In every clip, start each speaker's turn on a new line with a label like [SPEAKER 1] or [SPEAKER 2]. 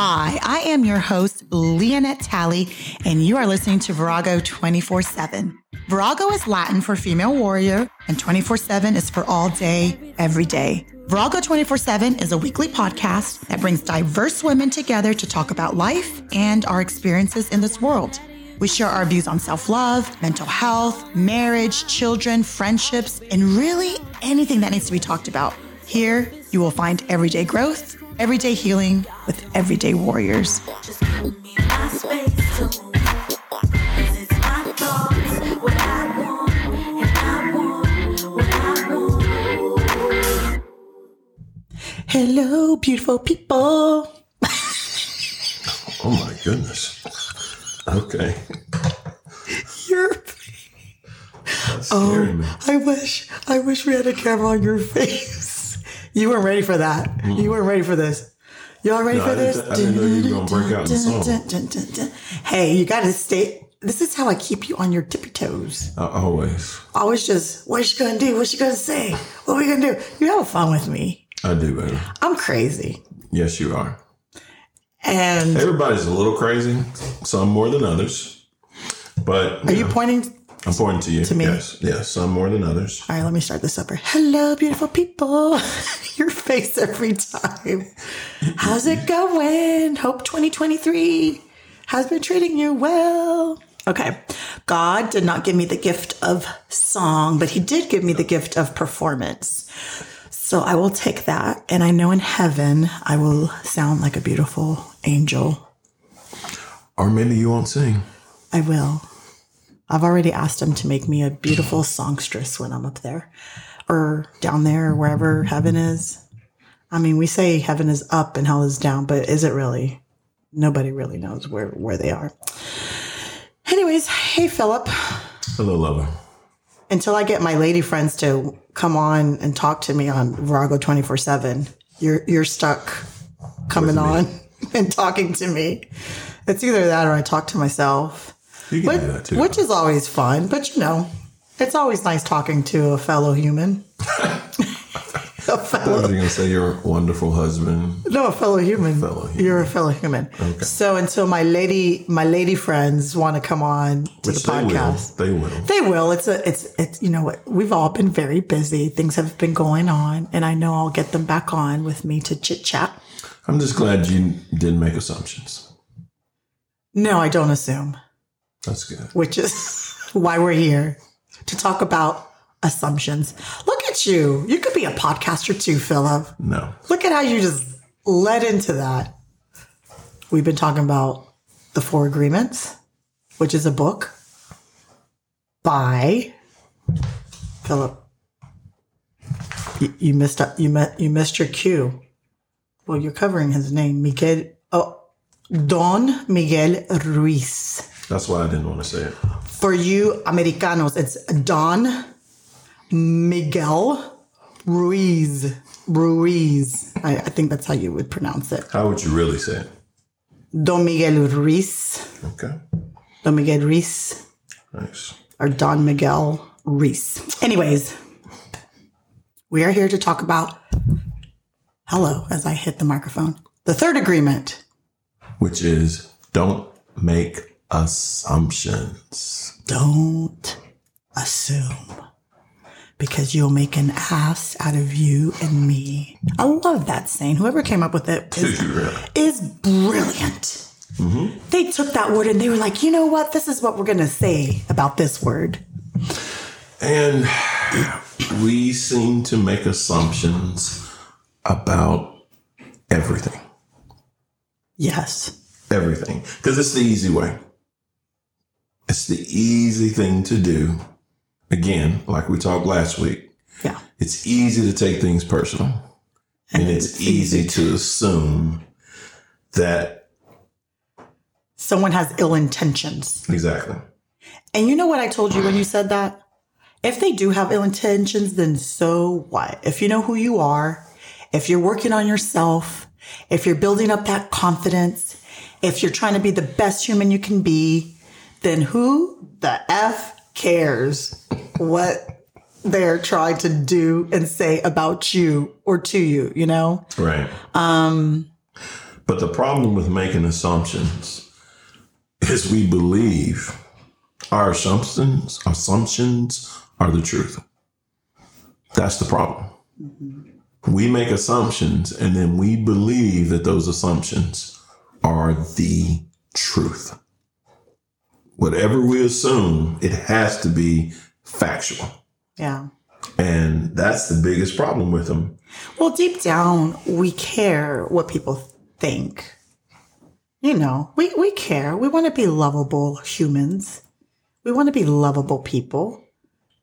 [SPEAKER 1] Hi, I am your host, Leonette Talley, and you are listening to Virago 24 7. Virago is Latin for female warrior, and 24 7 is for all day, every day. Virago 24 7 is a weekly podcast that brings diverse women together to talk about life and our experiences in this world. We share our views on self love, mental health, marriage, children, friendships, and really anything that needs to be talked about. Here, you will find everyday growth, everyday healing with everyday warriors.
[SPEAKER 2] Just give me my space to move. 'Cause it's my thoughts, what I want, and I want what I want.
[SPEAKER 1] Hello, beautiful people.
[SPEAKER 3] Oh my goodness. Okay.
[SPEAKER 1] You're,
[SPEAKER 3] That scared oh, me.
[SPEAKER 1] I wish, I wish we had a camera on your face. You weren't ready for that. You weren't ready for this. Y'all ready
[SPEAKER 3] No,
[SPEAKER 1] for
[SPEAKER 3] I
[SPEAKER 1] this?
[SPEAKER 3] I didn't know you were gonna break out in song.
[SPEAKER 1] Hey, you gotta stay. This is how I keep you on your tippy toes.
[SPEAKER 3] I always.
[SPEAKER 1] Always just, what's she gonna do? What's she gonna say? What are we gonna do? You have fun with me.
[SPEAKER 3] I do, baby.
[SPEAKER 1] I'm crazy.
[SPEAKER 3] Yes, you are.
[SPEAKER 1] And
[SPEAKER 3] Everybody's a little crazy, some more than others. But
[SPEAKER 1] are you pointing?
[SPEAKER 3] I'm to you.
[SPEAKER 1] to me?
[SPEAKER 3] Yes, yes, some more than others.
[SPEAKER 1] All right, let me start this over. Hello, beautiful people. Your face every time. How's it going? Hope 2023 has been treating you well. Okay. God did not give me the gift of song, but He did give me the gift of performance. So I will take that. And I know in heaven, I will sound like a beautiful angel.
[SPEAKER 3] Or maybe you won't sing.
[SPEAKER 1] I will. I've already asked him to make me a beautiful songstress when I'm up there or down there or wherever heaven is. I mean, we say heaven is up and hell is down, but is it really? Nobody really knows where, where they are. Anyways, hey, Philip.
[SPEAKER 3] Hello, lover.
[SPEAKER 1] Until I get my lady friends to come on and talk to me on Virago 24 7, you're, you're stuck coming on and talking to me. It's either that or I talk to myself.
[SPEAKER 3] You can
[SPEAKER 1] But-
[SPEAKER 3] do that too.
[SPEAKER 1] Which is always fun, but you know, it's always nice talking to a fellow human. a
[SPEAKER 3] I was
[SPEAKER 1] fellow,
[SPEAKER 3] going to say your wonderful husband.
[SPEAKER 1] no, a fellow human.
[SPEAKER 3] Fellow human.
[SPEAKER 1] You're a fellow human. Okay. So until my lady, my lady friends want to come on to
[SPEAKER 3] Which
[SPEAKER 1] the
[SPEAKER 3] they will.
[SPEAKER 1] podcast,
[SPEAKER 3] They will.
[SPEAKER 1] they will. It's a, it's, it's. You know what? We've all been very busy. Things have been going on, and I know I'll get them back on with me to chit chat.
[SPEAKER 3] I'm just glad you didn't make assumptions.
[SPEAKER 1] No, I don't assume.
[SPEAKER 3] That's good.
[SPEAKER 1] which is why we're here to talk about assumptions. Look at you. You could be a podcaster too, Philip.
[SPEAKER 3] No.
[SPEAKER 1] Look at how you just led into that. We've been talking about The Four Agreements, which is a book by Philip. You, you missed up. You met. You missed your cue. Well, you're covering his name, Miguel. Oh, Don Miguel Ruiz
[SPEAKER 3] That's why I didn't want to say it.
[SPEAKER 1] for you Americanos, it's Don Miguel Ruiz. Ruiz. I, I think that's how you would pronounce it.
[SPEAKER 3] How would you really say it?
[SPEAKER 1] Don Miguel Ruiz.
[SPEAKER 3] Okay.
[SPEAKER 1] Don Miguel Ruiz.
[SPEAKER 3] Nice.
[SPEAKER 1] Or Don Miguel Ruiz. Anyways, we are here to talk about, hello, as I hit the microphone, the third agreement.
[SPEAKER 3] Which is don't make assumptions.
[SPEAKER 1] Don't assume because you'll make an ass out of you and me. I love that saying. Whoever came up with it
[SPEAKER 3] is,
[SPEAKER 1] is,
[SPEAKER 3] you really?
[SPEAKER 1] is brilliant. Mm-hmm. They took that word and they were like, you know what? This is what we're going to say about this word.
[SPEAKER 3] And we seem to make assumptions about everything.
[SPEAKER 1] Yes.
[SPEAKER 3] Everything. Because it's the easy way. It's the easy thing to do. Again, like we talked last week,
[SPEAKER 1] Yeah.
[SPEAKER 3] it's easy to take things personal. And it's easy to assume that,
[SPEAKER 1] Someone has ill intentions.
[SPEAKER 3] exactly.
[SPEAKER 1] And you know what I told you when you said that? If they do have ill intentions, then so what? If you know who you are, if you're working on yourself, if you're building up that confidence, if you're trying to be the best human you can be, then who the F cares what they're trying to do and say about you or to you, you know?
[SPEAKER 3] Right. Um, But the problem with making assumptions is we believe our assumptions assumptions are the truth. That's the problem. We make assumptions and then we believe that those assumptions are the truth. Whatever we assume, it has to be factual.
[SPEAKER 1] Yeah.
[SPEAKER 3] And that's the biggest problem with them.
[SPEAKER 1] Well, deep down, we care what people think. You know, we, we care. We want to be lovable humans. We want to be lovable people.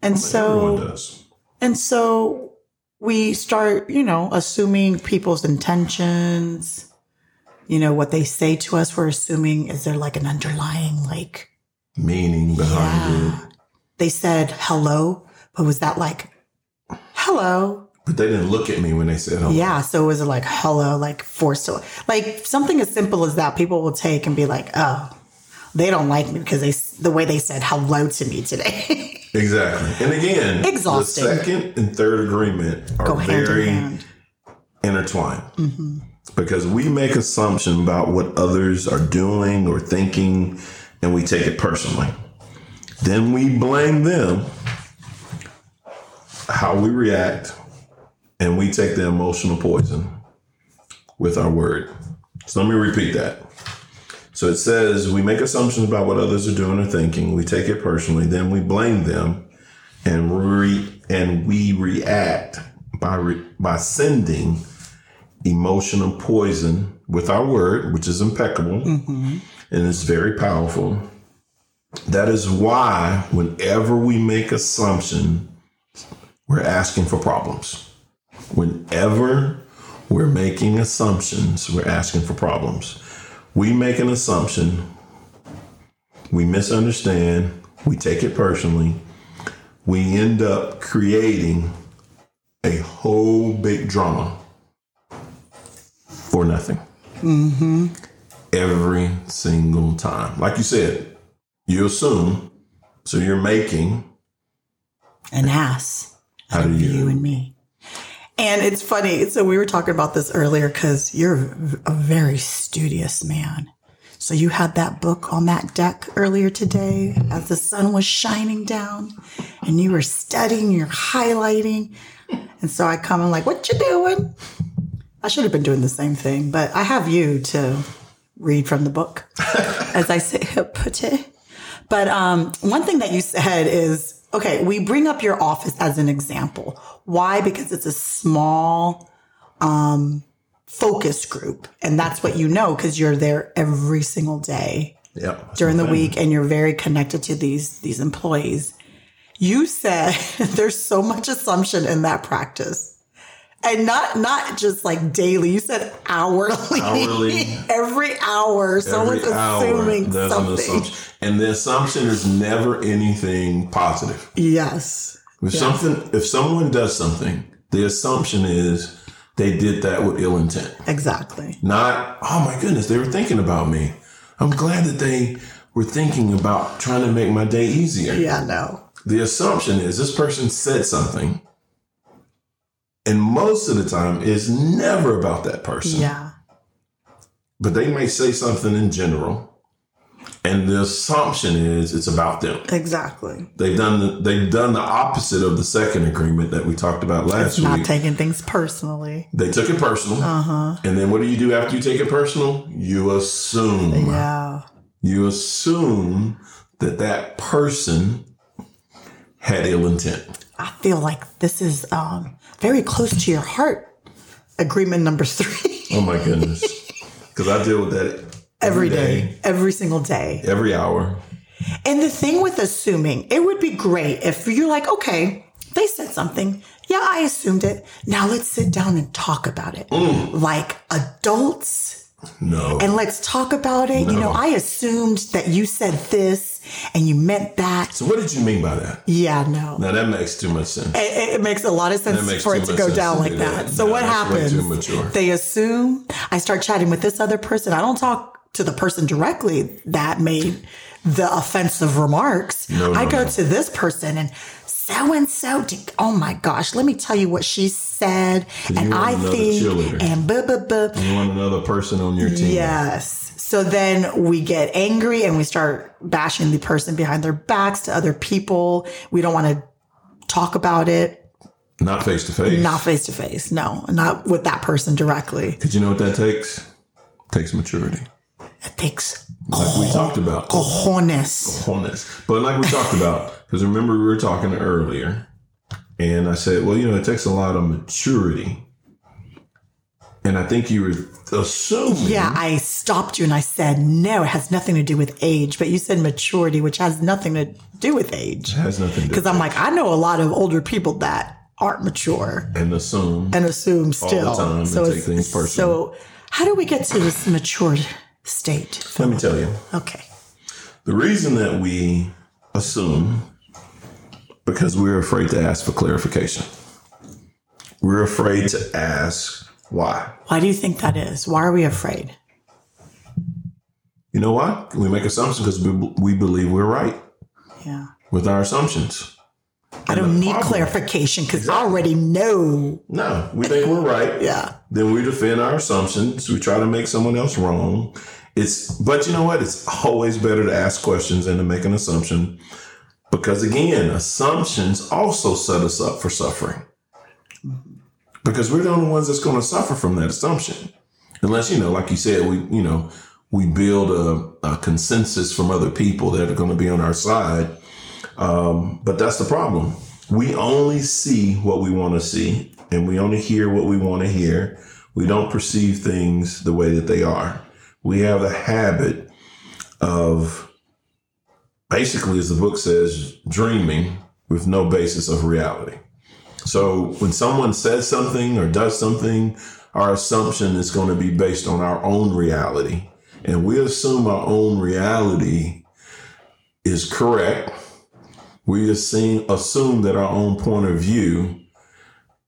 [SPEAKER 1] And
[SPEAKER 3] Everyone
[SPEAKER 1] so,
[SPEAKER 3] does.
[SPEAKER 1] and so we start, you know, assuming people's intentions, you know, what they say to us. We're assuming, is there like an underlying, like,
[SPEAKER 3] Meaning behind it.
[SPEAKER 1] They said hello, but was that like, hello?
[SPEAKER 3] But they didn't look at me when they said hello.
[SPEAKER 1] Yeah. So was it like hello, like forced to like something as simple as that? People will take and be like, oh, they don't like me because they the way they said hello to me today.
[SPEAKER 3] Exactly. And again,
[SPEAKER 1] Exhausting.
[SPEAKER 3] the second and third agreement are
[SPEAKER 1] Go
[SPEAKER 3] very
[SPEAKER 1] in
[SPEAKER 3] intertwined. Mm-hmm. Because we make assumption about what others are doing or thinking and we take it personally. Then we blame them how we react and we take the emotional poison with our word. So let me repeat that. So it says we make assumptions about what others are doing or thinking. We take it personally. Then we blame them, and re- and we react by re- by sending emotional poison with our word, which is impeccable mm-hmm. And it's very powerful. That is why whenever we make assumption, we're asking for problems. Whenever we're making assumptions, we're asking for problems. We make an assumption, we misunderstand, we take it personally, we end up creating a whole big drama for nothing. Mm-hmm. Every single time. Like you said, you assume, so you're making.
[SPEAKER 1] An ass.
[SPEAKER 3] out of
[SPEAKER 1] you
[SPEAKER 3] you?
[SPEAKER 1] and me. And it's funny. So we were talking about this earlier because you're a very studious man. So you had that book on that deck earlier today as the sun was shining down and you were studying, you're highlighting. And so I come and like, what you doing? I should have been doing the same thing, but I have you to read from the book, as I say, put it. But um, one thing that you said is okay, we bring up your office as an example. Why? Because it's a small um, focus group. And that's what you know because you're there every single day
[SPEAKER 3] that's
[SPEAKER 1] during the week and you're very connected to these these employees. You said there's so much assumption in that practice. And not not just like daily. You said hourly.
[SPEAKER 3] Hourly.
[SPEAKER 1] Every hour, someone's
[SPEAKER 3] Every hour,
[SPEAKER 1] assuming
[SPEAKER 3] an
[SPEAKER 1] something.
[SPEAKER 3] assumption. And the assumption is never anything positive.
[SPEAKER 1] Yes.
[SPEAKER 3] If something, if someone does something, the assumption is they did that with ill intent.
[SPEAKER 1] Exactly.
[SPEAKER 3] Not, oh my goodness, they were thinking about me. I'm glad that they were thinking about trying to make my day easier.
[SPEAKER 1] Yeah, no.
[SPEAKER 3] The assumption is this person said something, and most of the time it's never about that person.
[SPEAKER 1] Yeah.
[SPEAKER 3] But they may say something in general, and the assumption is it's about them.
[SPEAKER 1] Exactly.
[SPEAKER 3] They've done the, they've done the opposite of the second agreement that we talked about last
[SPEAKER 1] Not
[SPEAKER 3] week.
[SPEAKER 1] Not taking things personally.
[SPEAKER 3] they took it personal,
[SPEAKER 1] Uh-huh.
[SPEAKER 3] and then what do you do after you take it personal? You assume.
[SPEAKER 1] Yeah.
[SPEAKER 3] You assume that that person had ill intent.
[SPEAKER 1] I feel like this is um, very close to your heart. Agreement number three.
[SPEAKER 3] Oh my goodness, because I deal with that
[SPEAKER 1] every day, every single day.
[SPEAKER 3] every hour.
[SPEAKER 1] And the thing with assuming, it would be great if you're like, okay, they said something. Yeah, I assumed it. Now let's sit down and talk about it. Like adults.
[SPEAKER 3] No,
[SPEAKER 1] And let's talk about it. You know, I assumed that you said this and you meant that.
[SPEAKER 3] so what did you mean by that?
[SPEAKER 1] Yeah, no.
[SPEAKER 3] Now that makes too much sense.
[SPEAKER 1] It, it makes a lot of sense for it to go down like that.
[SPEAKER 3] that.
[SPEAKER 1] So what happens? They assume I start chatting with this other person. I don't talk to the person directly that made the offensive remarks.
[SPEAKER 3] No, no,
[SPEAKER 1] I go
[SPEAKER 3] no.
[SPEAKER 1] to this person and so and so. Oh my gosh, let me tell you what she said. And I think,
[SPEAKER 3] cheerleader.
[SPEAKER 1] and blah, blah, blah.
[SPEAKER 3] You want another person on your team.
[SPEAKER 1] Yes. So then we get angry and we start bashing the person behind their backs to other people. We don't want to talk about it,
[SPEAKER 3] Not face to face.
[SPEAKER 1] not face to face. No, not with that person directly.
[SPEAKER 3] Because you know what that takes? takes maturity.
[SPEAKER 1] It takes
[SPEAKER 3] Like we talked about.
[SPEAKER 1] cojones.
[SPEAKER 3] Wholeness. But like we talked about, because remember we were talking earlier, and I said, well, you know, it takes a lot of maturity. And I think you were assuming
[SPEAKER 1] Yeah, I stopped you and I said, no, it has nothing to do with age. But you said maturity, which has nothing to do with age.
[SPEAKER 3] it has nothing to do
[SPEAKER 1] Because I'm like, I know a lot of older people that aren't mature
[SPEAKER 3] and assume
[SPEAKER 1] and assume still. so
[SPEAKER 3] take things personally.
[SPEAKER 1] So how do we get to this mature state?
[SPEAKER 3] let me tell you.
[SPEAKER 1] Okay.
[SPEAKER 3] The reason that we assume because we're afraid to ask for clarification. We're afraid to ask why.
[SPEAKER 1] Why do you think that is? Why are we afraid?
[SPEAKER 3] You know why? We make assumptions because we, we believe we're right
[SPEAKER 1] Yeah.
[SPEAKER 3] with our assumptions.
[SPEAKER 1] I don't need
[SPEAKER 3] problem-
[SPEAKER 1] clarification because I already know.
[SPEAKER 3] No, we think we're right.
[SPEAKER 1] Yeah.
[SPEAKER 3] Then we defend our assumptions. We try to make someone else wrong. It's, but you know what? It's always better to ask questions than to make an assumption because again, assumptions also set us up for suffering because we're the only ones that's going to suffer from that assumption. Unless, you know, like you said, we, you know, we build a, a consensus from other people that are going to be on our side. Um, but that's the problem. We only see what we want to see and we only hear what we want to hear. We don't perceive things the way that they are. We have the habit of basically, as the book says, dreaming with no basis of reality. So when someone says something or does something, our assumption is going to be based on our own reality. And we assume our own reality is correct. We assume, assume that our own point of view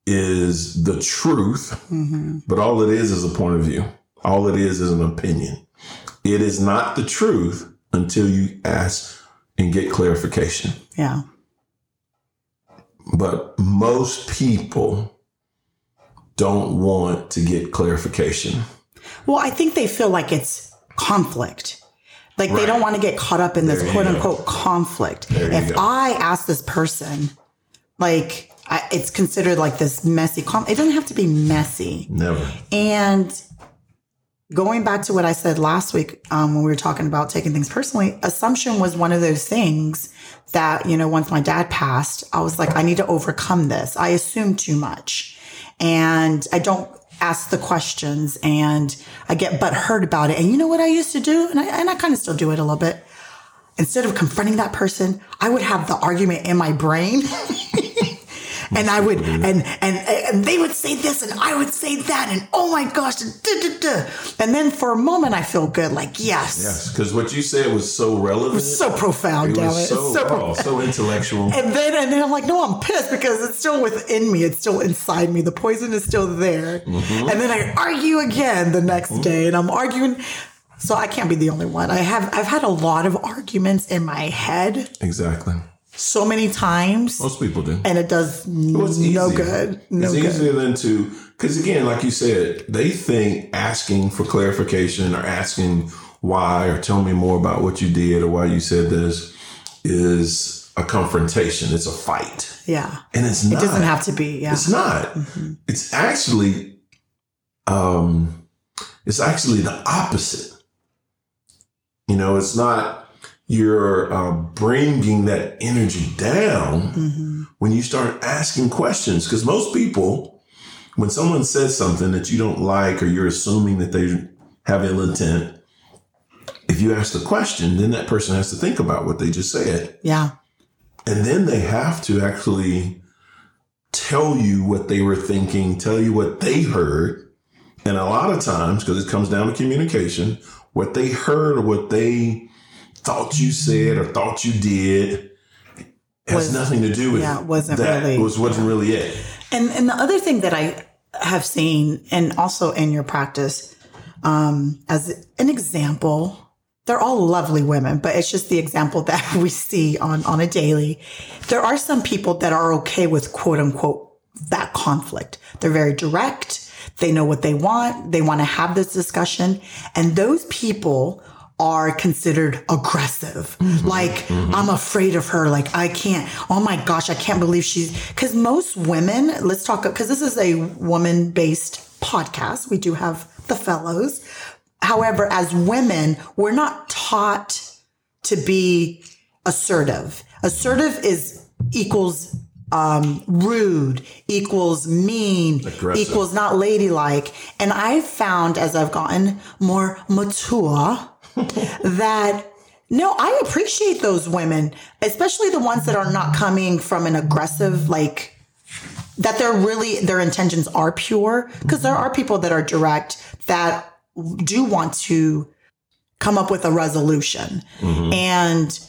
[SPEAKER 3] is the truth, mm-hmm. but all it is is a point of view. All it is is an opinion. It is not the truth until you ask and get clarification.
[SPEAKER 1] Yeah.
[SPEAKER 3] But most people don't want to get clarification.
[SPEAKER 1] Well, I think they feel like it's conflict. Like they don't want to get caught up in this
[SPEAKER 3] There
[SPEAKER 1] quote
[SPEAKER 3] go.
[SPEAKER 1] unquote conflict.
[SPEAKER 3] There
[SPEAKER 1] If
[SPEAKER 3] go.
[SPEAKER 1] I ask this person, like I, it's considered like this messy. Com- it doesn't have to be messy.
[SPEAKER 3] Never.
[SPEAKER 1] And going back to what I said last week um, when we were talking about taking things personally, assumption was one of those things that, you know, once my dad passed, I was like, I need to overcome this. I assume too much and I don't ask the questions and I get butthurt about it. And you know what I used to do? And I, and I kind of still do it a little bit. Instead of confronting that person, I would have the argument in my brain. and I would, and, and, and they would say this and I would say that. And oh my gosh. And, and then for a moment, I feel good. Like, yes,
[SPEAKER 3] Yes, because what you said was so relevant.
[SPEAKER 1] so profound,
[SPEAKER 3] it was so,
[SPEAKER 1] so profound.
[SPEAKER 3] so intellectual.
[SPEAKER 1] And then, and then I'm like, no, I'm pissed because it's still within me. It's still inside me. The poison is still there.
[SPEAKER 3] Mm-hmm.
[SPEAKER 1] And then I argue again the next day and I'm arguing. So I can't be the only one. I have, I've had a lot of arguments in my head
[SPEAKER 3] Exactly.
[SPEAKER 1] So many times
[SPEAKER 3] Most people do.
[SPEAKER 1] and it does no
[SPEAKER 3] easier.
[SPEAKER 1] good. No
[SPEAKER 3] it's
[SPEAKER 1] good.
[SPEAKER 3] easier than to, because again, like you said, they think asking for clarification or asking why or tell me more about what you did or why you said this is a confrontation. It's a fight.
[SPEAKER 1] Yeah.
[SPEAKER 3] And it's not.
[SPEAKER 1] It doesn't have to be. Yeah.
[SPEAKER 3] It's not. It's actually, um, it's actually the opposite. You know, it's not you're uh, bringing that energy down when you start asking questions. Because most people, when someone says something that you don't like or you're assuming that they have ill intent, if you ask the question, then that person has to think about what they just said.
[SPEAKER 1] Yeah.
[SPEAKER 3] And then they have to actually tell you what they were thinking, tell you what they heard. And a lot of times, because it comes down to communication, what they heard or what they thought you said or thought you did has
[SPEAKER 1] Was-
[SPEAKER 3] nothing to do with
[SPEAKER 1] yeah, it wasn't
[SPEAKER 3] that.
[SPEAKER 1] really-
[SPEAKER 3] It was, wasn't really it.
[SPEAKER 1] And and the other thing that I have seen, and also in your practice, um, as an example, they're all lovely women, but it's just the example that we see on, on a daily. There are some people that are okay with quote unquote that conflict. They're very direct. They know what they want. They want to have this discussion. And those people are considered aggressive. Like, I'm afraid of her. Like, I can't, oh my gosh, I can't believe she's, cause most women, let's talk, cause this is a woman based podcast. We do have the fellows. However, as women, we're not taught to be assertive. Assertive is equals um, rude, equals mean,
[SPEAKER 3] Aggressive.
[SPEAKER 1] equals not ladylike. And I've found as I've gotten more mature that no, I appreciate those women, especially the ones that are not coming from an aggressive, like, that they're really, their intentions are pure. Because there are people that are direct that do want to come up with a resolution. Mm-hmm. And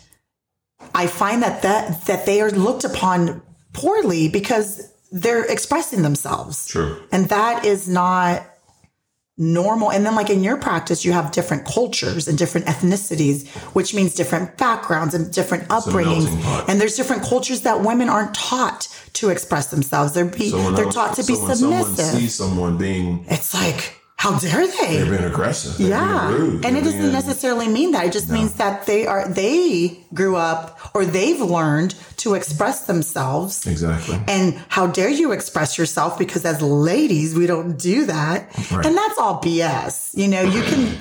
[SPEAKER 1] I find that, that, that they are looked upon poorly because they're expressing themselves.
[SPEAKER 3] True.
[SPEAKER 1] And that is not normal. And then, like in your practice, you have different cultures and different ethnicities, which means different backgrounds and different upbringings. And there's different cultures that women aren't taught to express themselves. They're be,
[SPEAKER 3] So
[SPEAKER 1] they're
[SPEAKER 3] I-
[SPEAKER 1] taught to be
[SPEAKER 3] someone
[SPEAKER 1] submissive.
[SPEAKER 3] sees someone being
[SPEAKER 1] it's like, how dare they?
[SPEAKER 3] they're being aggressive, they're
[SPEAKER 1] yeah.
[SPEAKER 3] being
[SPEAKER 1] and it
[SPEAKER 3] they're
[SPEAKER 1] doesn't
[SPEAKER 3] being-
[SPEAKER 1] necessarily mean that. It just means that they are they grew up or they've learned to express themselves.
[SPEAKER 3] exactly.
[SPEAKER 1] And how dare you express yourself? Because as ladies, we don't do that.
[SPEAKER 3] Right.
[SPEAKER 1] And that's all BS. You know, you can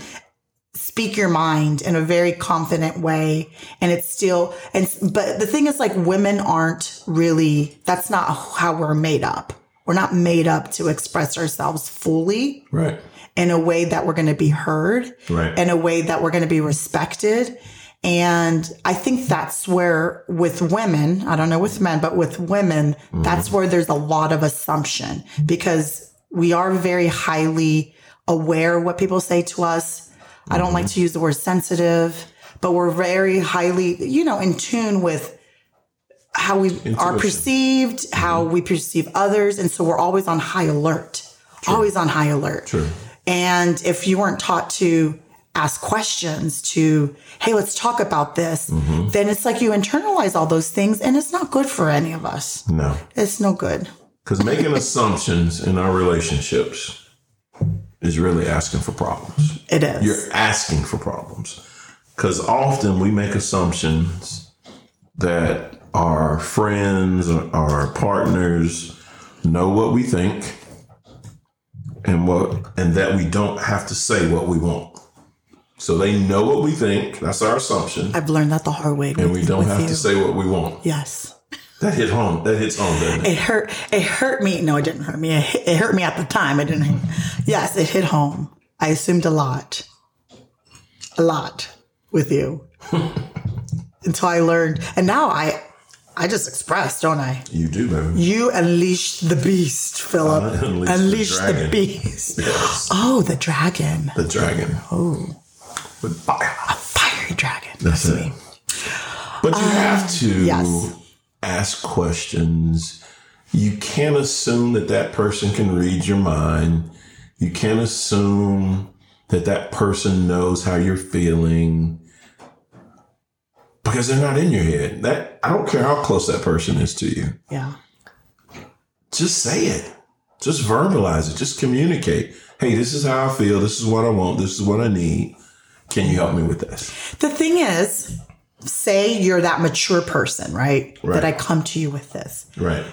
[SPEAKER 1] speak your mind in a very confident way and it's still, and, but the thing is like women aren't really, that's not how we're made up. We're not made up to express ourselves fully
[SPEAKER 3] Right.
[SPEAKER 1] in a way that we're going to be heard,
[SPEAKER 3] Right.
[SPEAKER 1] in a way that we're going to be respected. And I think that's where with women, I don't know with men, but with women, mm-hmm. that's where there's a lot of assumption because we are very highly aware of what people say to us. I don't like mm-hmm. to use the word sensitive, but we're very highly, you know, in tune with how we are perceived, how we perceive others. And so we're always on high alert, always on high alert.
[SPEAKER 3] True.
[SPEAKER 1] And if you weren't taught to ask questions, to, hey, let's talk about this,
[SPEAKER 3] Mm-hmm.
[SPEAKER 1] then it's like you internalize all those things and it's not good for any of us.
[SPEAKER 3] No.
[SPEAKER 1] It's no good.
[SPEAKER 3] Because making assumptions in our relationships is really asking for problems.
[SPEAKER 1] It is.
[SPEAKER 3] You're asking for problems. Because often we make assumptions that our friends or our partners know what we think and what and that we don't have to say what we want. So they know what we think. That's our assumption.
[SPEAKER 1] I've learned that the hard way.
[SPEAKER 3] And
[SPEAKER 1] with-
[SPEAKER 3] we don't have
[SPEAKER 1] you.
[SPEAKER 3] to say what we want.
[SPEAKER 1] Yes.
[SPEAKER 3] That hit home. That hits home, it?
[SPEAKER 1] It hurt. It hurt me. No, it didn't hurt me. It, hit- it hurt me at the time. It didn't. Hurt. Yes, it hit home. I assumed a lot, a lot with you until I learned, and now I, I just express, don't I?
[SPEAKER 3] You do, baby.
[SPEAKER 1] You unleashed the beast, Philip.
[SPEAKER 3] I unleashed the
[SPEAKER 1] the, beast.
[SPEAKER 3] Yes.
[SPEAKER 1] Oh, the dragon,
[SPEAKER 3] The dragon. Oh. With fire.
[SPEAKER 1] fiery dragon.
[SPEAKER 3] That's it. But you have to
[SPEAKER 1] Uh, yes.
[SPEAKER 3] ask questions. You can't assume that that person can read your mind. You can't assume that that person knows how you're feeling because they're not in your head. That I don't care how close that person is to you.
[SPEAKER 1] Yeah.
[SPEAKER 3] Just say it. Just verbalize it. Just communicate. Hey, this is how I feel. This is what I want. This is what I need. Can you help me with this?
[SPEAKER 1] The thing is, say you're that mature person, right?
[SPEAKER 3] Right.
[SPEAKER 1] That I come to you with this.
[SPEAKER 3] Right.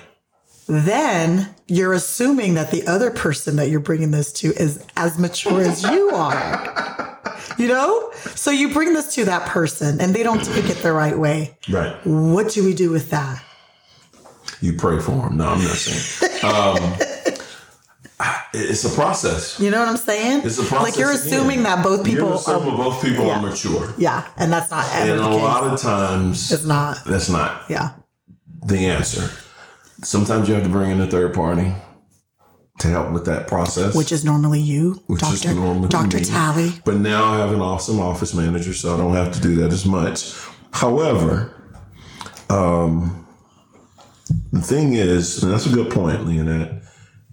[SPEAKER 1] then you're assuming that the other person that you're bringing this to is as mature as you are. You know? So you bring this to that person and they don't take it the right way.
[SPEAKER 3] Right.
[SPEAKER 1] What do we do with that?
[SPEAKER 3] You pray for them. No, I'm not saying. Um, it's a process.
[SPEAKER 1] You know what I'm saying?
[SPEAKER 3] It's a process.
[SPEAKER 1] Like you're
[SPEAKER 3] again.
[SPEAKER 1] assuming that both people
[SPEAKER 3] You're assuming
[SPEAKER 1] are,
[SPEAKER 3] both people
[SPEAKER 1] yeah.
[SPEAKER 3] are mature,
[SPEAKER 1] yeah, and that's not
[SPEAKER 3] and a lot of times
[SPEAKER 1] it's not.
[SPEAKER 3] that's not
[SPEAKER 1] Yeah.
[SPEAKER 3] the answer. Sometimes you have to bring in a third party to help with that process,
[SPEAKER 1] Which is normally you,
[SPEAKER 3] which is
[SPEAKER 1] Doctor
[SPEAKER 3] normally
[SPEAKER 1] Doctor
[SPEAKER 3] me.
[SPEAKER 1] Talley.
[SPEAKER 3] But now I have an awesome office manager, so I don't have to do that as much. However, um, the thing is, and that's a good point, Leonette.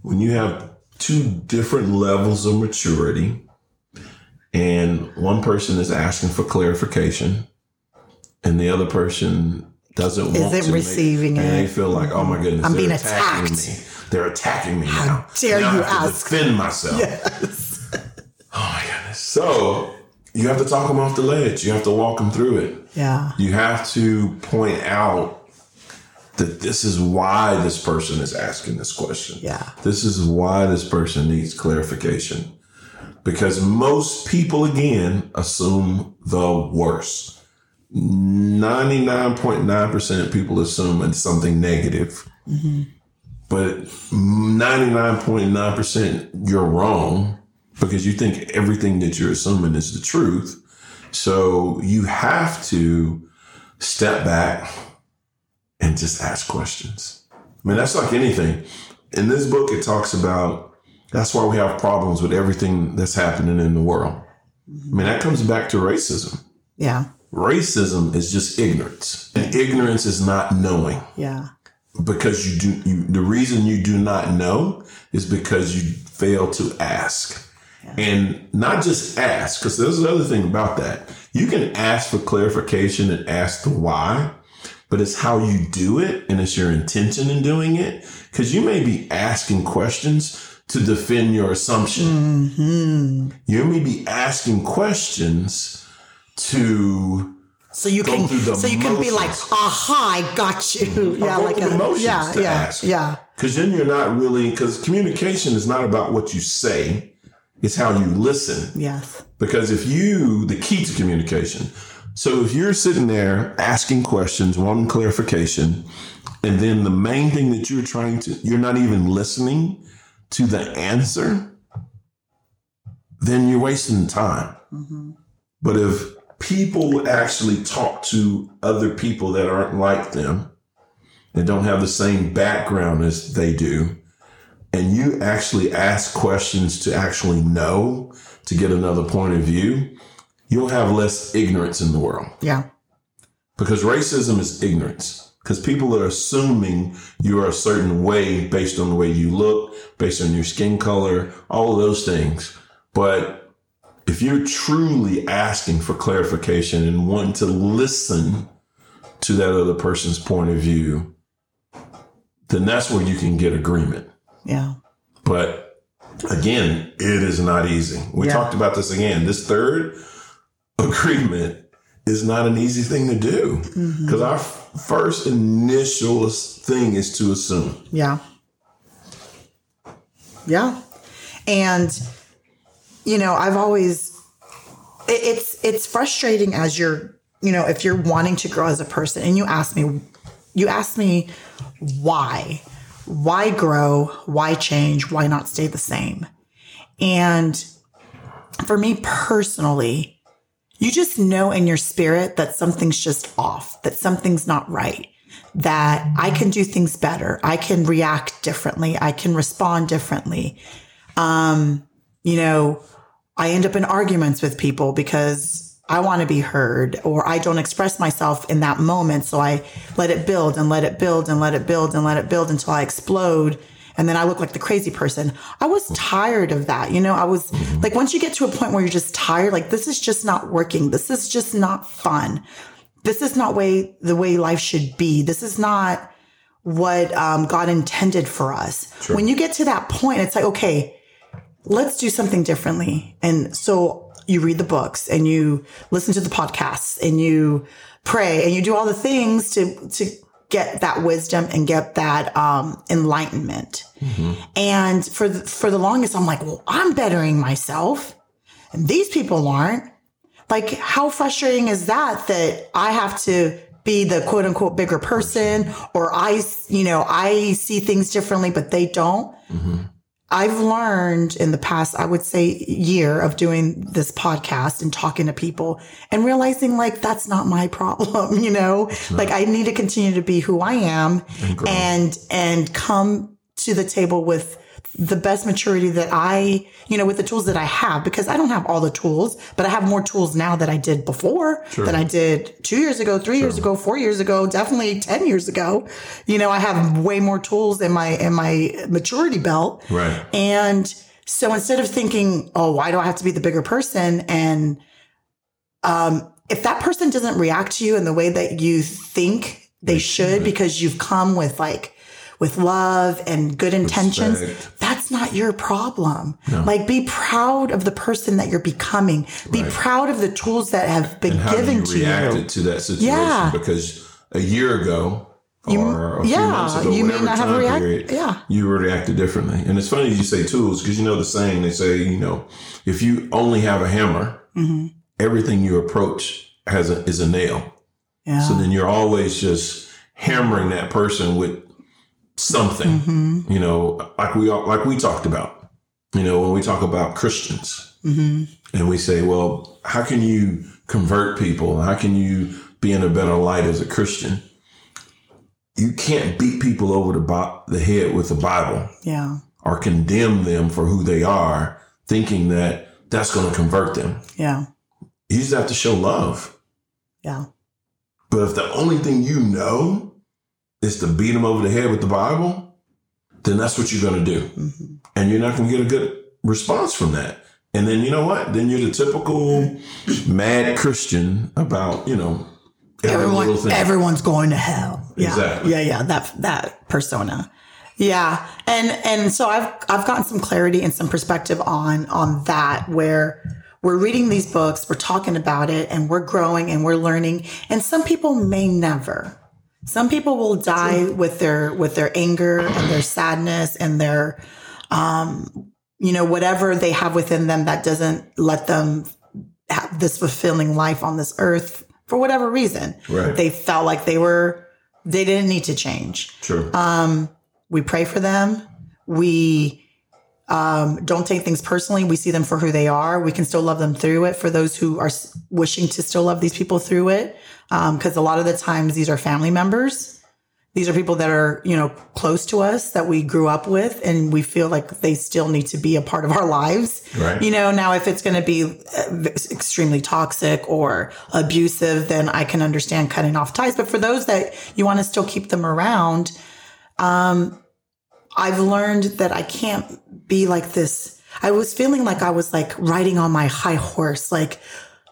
[SPEAKER 3] When you have two different levels of maturity, and one person is asking for clarification, and the other person doesn't want
[SPEAKER 1] Isn't
[SPEAKER 3] to make-
[SPEAKER 1] receiving
[SPEAKER 3] and
[SPEAKER 1] it.
[SPEAKER 3] they feel like, oh my mm-hmm. goodness,
[SPEAKER 1] I'm being
[SPEAKER 3] attacking
[SPEAKER 1] attacked.
[SPEAKER 3] me. They're attacking me now.
[SPEAKER 1] dare
[SPEAKER 3] Now I
[SPEAKER 1] you
[SPEAKER 3] have to
[SPEAKER 1] ask.
[SPEAKER 3] defend myself.
[SPEAKER 1] Yes.
[SPEAKER 3] Oh my goodness. So you have to talk them off the ledge. You have to walk them through it.
[SPEAKER 1] Yeah.
[SPEAKER 3] You have to point out that this is why this person is asking this question.
[SPEAKER 1] Yeah.
[SPEAKER 3] This is why this person needs clarification. Because most people, again, assume the worst. 99.9% of people assume it's something negative. But 99.9% you're wrong because you think everything that you're assuming is the truth. So you have to step back and just ask questions. I mean, that's like anything. In this book, it talks about that's why we have problems with everything that's happening in the world. I mean, that comes back to racism.
[SPEAKER 1] Yeah.
[SPEAKER 3] Racism is just ignorance. And ignorance is not knowing.
[SPEAKER 1] Yeah.
[SPEAKER 3] because you do you, the reason you do not know is because you fail to ask. And not just ask because there's another thing about that. You can ask for clarification and ask the why but it's how you do it and it's your intention in doing it. Because you may be asking questions to defend your assumption. Mm-hmm. You may be asking questions to
[SPEAKER 1] So you can, so you can be like, aha, I got you. Yeah, like a,
[SPEAKER 3] motions
[SPEAKER 1] yeah,
[SPEAKER 3] to
[SPEAKER 1] yeah,
[SPEAKER 3] ask.
[SPEAKER 1] yeah,
[SPEAKER 3] Because then you're not really, because communication is not about what you say, it's how you listen.
[SPEAKER 1] yes,
[SPEAKER 3] Because if you, the key to communication, so if you're sitting there asking questions, wanting clarification, and then the main thing that you're trying to, you're not even listening to the answer, then you're wasting time. Mm-hmm. But if people actually talk to other people that aren't like them and don't have the same background as they do, and you actually ask questions to actually know to get another point of view, you'll have less ignorance in the world.
[SPEAKER 1] Yeah,
[SPEAKER 3] because racism is ignorance. Because people are assuming you are a certain way based on the way you look based on your skin color all of those things. But if you're truly asking for clarification and wanting to listen to that other person's point of view then that's where you can get agreement
[SPEAKER 1] yeah,
[SPEAKER 3] but again, it is not easy. We
[SPEAKER 1] Yeah.
[SPEAKER 3] talked about this again. This third agreement is not an easy thing to do
[SPEAKER 1] Mm-hmm.
[SPEAKER 3] because our f- first initial thing is to assume.
[SPEAKER 1] yeah, yeah. And you know, I've always it, it's it's frustrating as you're you know if you're wanting to grow as a person and you ask me you ask me why why grow why change why not stay the same? And for me personally you just know in your spirit that something's just off that something's not right that i can do things better i can react differently i can respond differently. Um you know I end up in arguments with people because I want to be heard or I don't express myself in that moment. So I let it build and let it build and let it build and let it build until I explode. And then I look like the crazy person. I was tired of that. You know, I was like, once you get to a point where you're just tired, like this is just not working. This is just not fun. This is not way the way life should be. This is not what um, God intended for us. When you get to that point, it's like, okay, let's do something differently. And so you read the books and you listen to the podcasts and you pray and you do all the things to, to get that wisdom and get that, um, enlightenment. And for the, for the longest, I'm like, well, I'm bettering myself and these people aren't. Like, how frustrating is that? That I have to be the quote unquote bigger person or I, you know, I see things differently, but they don't. I've learned in the past, I would say year of doing this podcast and talking to people and realizing like that's not my problem, you know? Like I need to continue to be who I am and and come to the table with the best maturity that I, you know, with the tools that I have because I don't have all the tools, but I have more tools now that I did before than I did 2 years ago, 3 years ago, 4 years ago, definitely 10 years ago. You know, I have way more tools in my in my maturity belt.
[SPEAKER 3] Right.
[SPEAKER 1] And So instead of thinking, oh, why do I have to be the bigger person? And um, if that person doesn't react to you in the way that you think they should, because you've come with like, with love and good intentions,
[SPEAKER 3] Respect.
[SPEAKER 1] that's not your problem. Like, be proud of the person that you're becoming. Be
[SPEAKER 3] Right.
[SPEAKER 1] proud of the tools that have been given
[SPEAKER 3] you
[SPEAKER 1] to
[SPEAKER 3] reacted
[SPEAKER 1] you.
[SPEAKER 3] to that situation?
[SPEAKER 1] Yeah.
[SPEAKER 3] Because a year ago or a few
[SPEAKER 1] yeah,
[SPEAKER 3] months ago,
[SPEAKER 1] you may
[SPEAKER 3] whatever
[SPEAKER 1] not have
[SPEAKER 3] time
[SPEAKER 1] react-
[SPEAKER 3] period,
[SPEAKER 1] yeah.
[SPEAKER 3] you reacted differently. And it's funny you say tools because you know the saying they say, you know, if you only have a hammer,
[SPEAKER 1] Mm-hmm.
[SPEAKER 3] everything you approach has a, is a nail.
[SPEAKER 1] Yeah.
[SPEAKER 3] So then you're always just hammering that person with something,
[SPEAKER 1] Mm-hmm.
[SPEAKER 3] you know, like we all, like we talked about. You know, when we talk about Christians,
[SPEAKER 1] Mm-hmm.
[SPEAKER 3] and we say, well, how can you convert people? How can you be in a better light as a Christian? You can't beat people over the, bo- the head with the Bible
[SPEAKER 1] yeah.
[SPEAKER 3] or condemn them for who they are, thinking that that's going to convert them.
[SPEAKER 1] Yeah.
[SPEAKER 3] You just have to show love.
[SPEAKER 1] Yeah.
[SPEAKER 3] But if the only thing you know is to beat them over the head with the Bible, then that's what you're going to do.
[SPEAKER 1] Mm-hmm.
[SPEAKER 3] And you're not going to get a good response from that. And then you know what? Then you're the typical mad Christian about, you know, every
[SPEAKER 1] Everyone, everyone's going to hell. Yeah.
[SPEAKER 3] Exactly.
[SPEAKER 1] Yeah. Yeah. That, that persona. Yeah. And, and so I've, I've gotten some clarity and some perspective on, on that where we're reading these books, we're talking about it and we're growing and we're learning. And some people may never. Some people will die with their, with their anger and their sadness and their, um, you know, whatever they have within them that doesn't let them have this fulfilling life on this earth for whatever reason.
[SPEAKER 3] Right.
[SPEAKER 1] They felt like they were, they didn't need to change.
[SPEAKER 3] True.
[SPEAKER 1] Um, we pray for them. We um, don't take things personally. We see them for who they are. We can still love them through it for those who are wishing to still love these people through it. Because a lot of the times these are family members. These are people that are, you know, close to us that we grew up with and we feel like they still need to be a part of our lives.
[SPEAKER 3] Right.
[SPEAKER 1] You know, now if it's going to be uh, extremely toxic or abusive, then I can understand cutting off ties. But for those that you want to still keep them around, um, I've learned that I can't be like this. I was feeling like I was like riding on my high horse, like,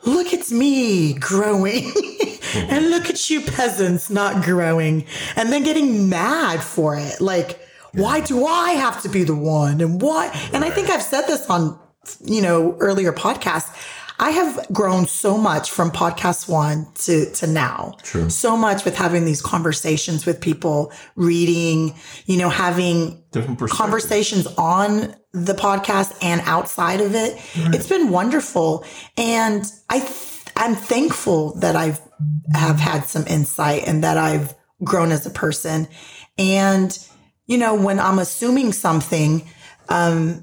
[SPEAKER 1] look at me growing and look at you peasants not growing and then getting mad for it. Like, why do I have to be the one? And why? And I think I've said this on, you know, earlier podcasts. I have grown so much from podcast one to, to now.
[SPEAKER 3] True.
[SPEAKER 1] So much with having these conversations with people, reading, you know, having conversations on the podcast and outside of it. It's been wonderful. And I, th- I'm thankful that I've have had some insight and that I've grown as a person. And, you know, when I'm assuming something, um,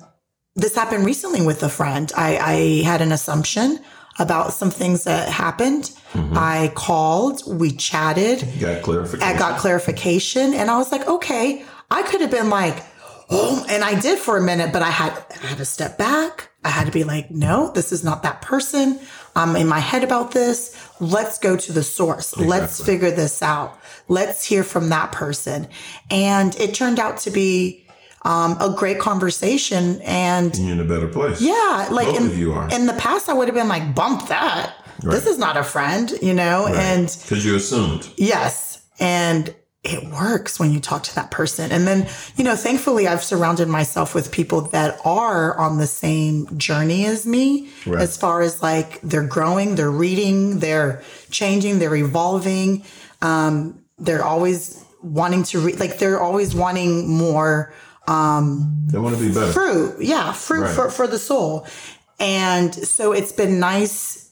[SPEAKER 1] this happened recently with a friend. I, I had an assumption about some things that happened. Mm-hmm. I called, we chatted.
[SPEAKER 3] You got clarification.
[SPEAKER 1] I got clarification and I was like, okay, I could have been like, oh, and I did for a minute, but I had, I had to step back. I had to be like, no, this is not that person. I'm in my head about this. Let's go to the source. Let's figure this out. Let's hear from that person. And it turned out to be um, a great conversation. And
[SPEAKER 3] You're in a better place.
[SPEAKER 1] yeah, like
[SPEAKER 3] Both
[SPEAKER 1] in,
[SPEAKER 3] you are.
[SPEAKER 1] in the past, I would have been like, bump that. This is not a friend, you know? And
[SPEAKER 3] Because you assumed.
[SPEAKER 1] Yes. And it works when you talk to that person. And then, you know, thankfully I've surrounded myself with people that are on the same journey as me
[SPEAKER 3] Right.
[SPEAKER 1] as far as like they're growing, they're reading, they're changing, they're evolving. Um, they're always wanting to read, like they're always wanting more Um,
[SPEAKER 3] they want to be better.
[SPEAKER 1] fruit. Yeah, fruit
[SPEAKER 3] Right.
[SPEAKER 1] for, for the soul. And so it's been nice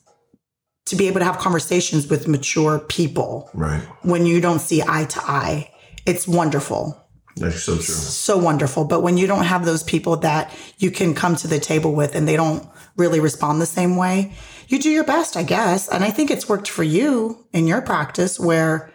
[SPEAKER 1] to be able to have conversations with mature people
[SPEAKER 3] Right.
[SPEAKER 1] when you don't see eye to eye. It's wonderful.
[SPEAKER 3] That's so true.
[SPEAKER 1] So wonderful. But when you don't have those people that you can come to the table with and they don't really respond the same way, you do your best, I guess. And I think it's worked for you in your practice where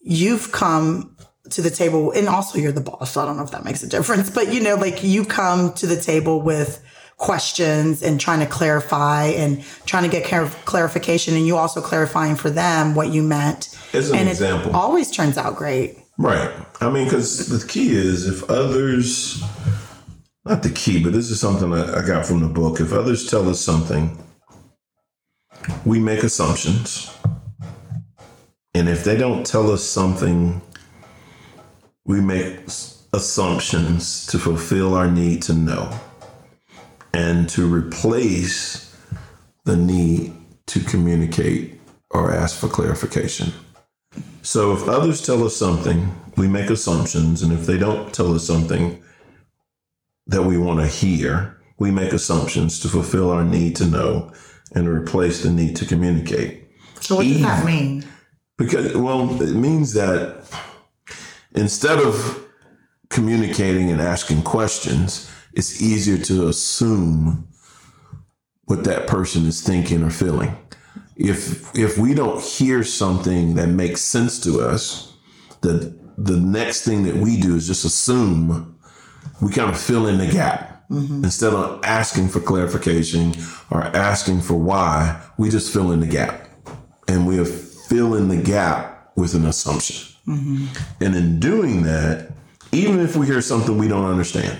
[SPEAKER 1] you've come to the table and also you're the boss. So I don't know if that makes a difference, but you know, like you come to the table with questions and trying to clarify and trying to get clar- clarification and you also clarifying for them what you meant.
[SPEAKER 3] As an
[SPEAKER 1] and
[SPEAKER 3] example.
[SPEAKER 1] it always turns out great.
[SPEAKER 3] Right. I mean, because the key is if others not the key, but this is something I, I got from the book. If others tell us something, we make assumptions. And if they don't tell us something, we make assumptions to fulfill our need to know and to replace the need to communicate or ask for clarification. So if others tell us something, we make assumptions. And if they don't tell us something that we want to hear, we make assumptions to fulfill our need to know and replace the need to communicate.
[SPEAKER 1] So what does that mean?
[SPEAKER 3] Because, well, it means that instead of communicating and asking questions, it's easier to assume what that person is thinking or feeling. If if we don't hear something that makes sense to us, the the next thing that we do is just assume we kind of fill in the gap. Mm-hmm. Instead of asking for clarification or asking for why, we just fill in the gap. And we are filling the gap with an assumption. Mm-hmm. And in doing that, even if we hear something we don't understand,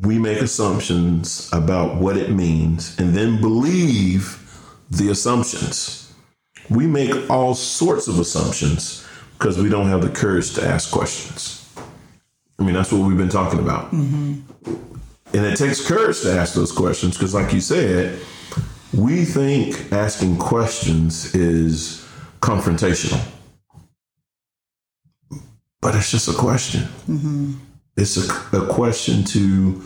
[SPEAKER 3] we make assumptions about what it means and then believe the assumptions. We make all sorts of assumptions because we don't have the courage to ask questions. I mean, that's what we've been talking about. Mm-hmm. And it takes courage to ask those questions because, like you said, we think asking questions is confrontational. But it's just a question. It's a, a question to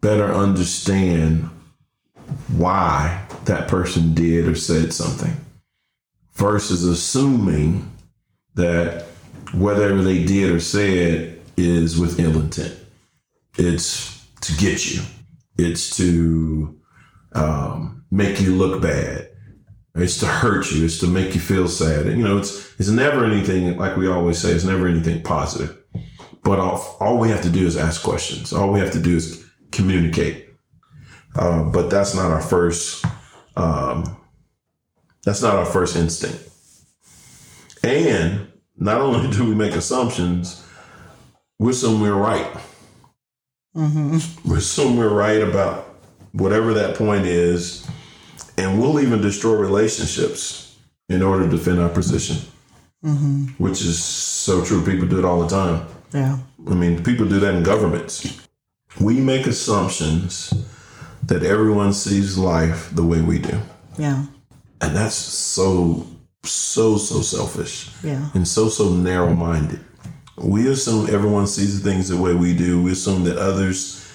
[SPEAKER 3] better understand why that person did or said something versus assuming that whatever they did or said is with ill intent. It's to get you, it's to um, make you look bad. It's to hurt you. It's to make you feel sad. And, you know, it's it's never anything like we always say. It's never anything positive. But all, all we have to do is ask questions. All we have to do is communicate. Uh, but that's not our first. Um, that's not our first instinct. And not only do we make assumptions, we assume we're right. We assume we're right about whatever that point is, and we'll even destroy relationships in order to defend our position, mm-hmm. which is so true. People do it all the time.
[SPEAKER 1] Yeah.
[SPEAKER 3] I mean, people do that in governments. We make assumptions that everyone sees life the way we do.
[SPEAKER 1] Yeah.
[SPEAKER 3] And that's so, so, so selfish
[SPEAKER 1] Yeah.
[SPEAKER 3] and so, so narrow minded. We assume everyone sees things the way we do. We assume that others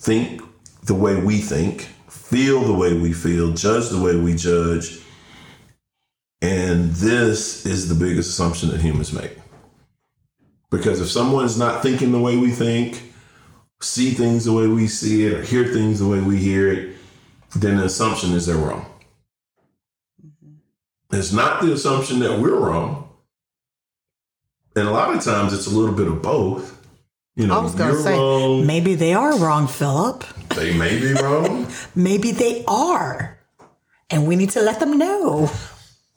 [SPEAKER 3] think the way we think, feel the way we feel, judge the way we judge. And this is the biggest assumption that humans make. Because if someone is not thinking the way we think, see things the way we see it, or hear things the way we hear it, then the assumption is they're wrong. Mm-hmm. It's not the assumption that we're wrong. And a lot of times it's a little bit of both. You know,
[SPEAKER 1] I was gonna
[SPEAKER 3] you're
[SPEAKER 1] say
[SPEAKER 3] wrong,
[SPEAKER 1] maybe they are wrong, Philip.
[SPEAKER 3] they may be wrong.
[SPEAKER 1] Maybe they are, and we need to let them know.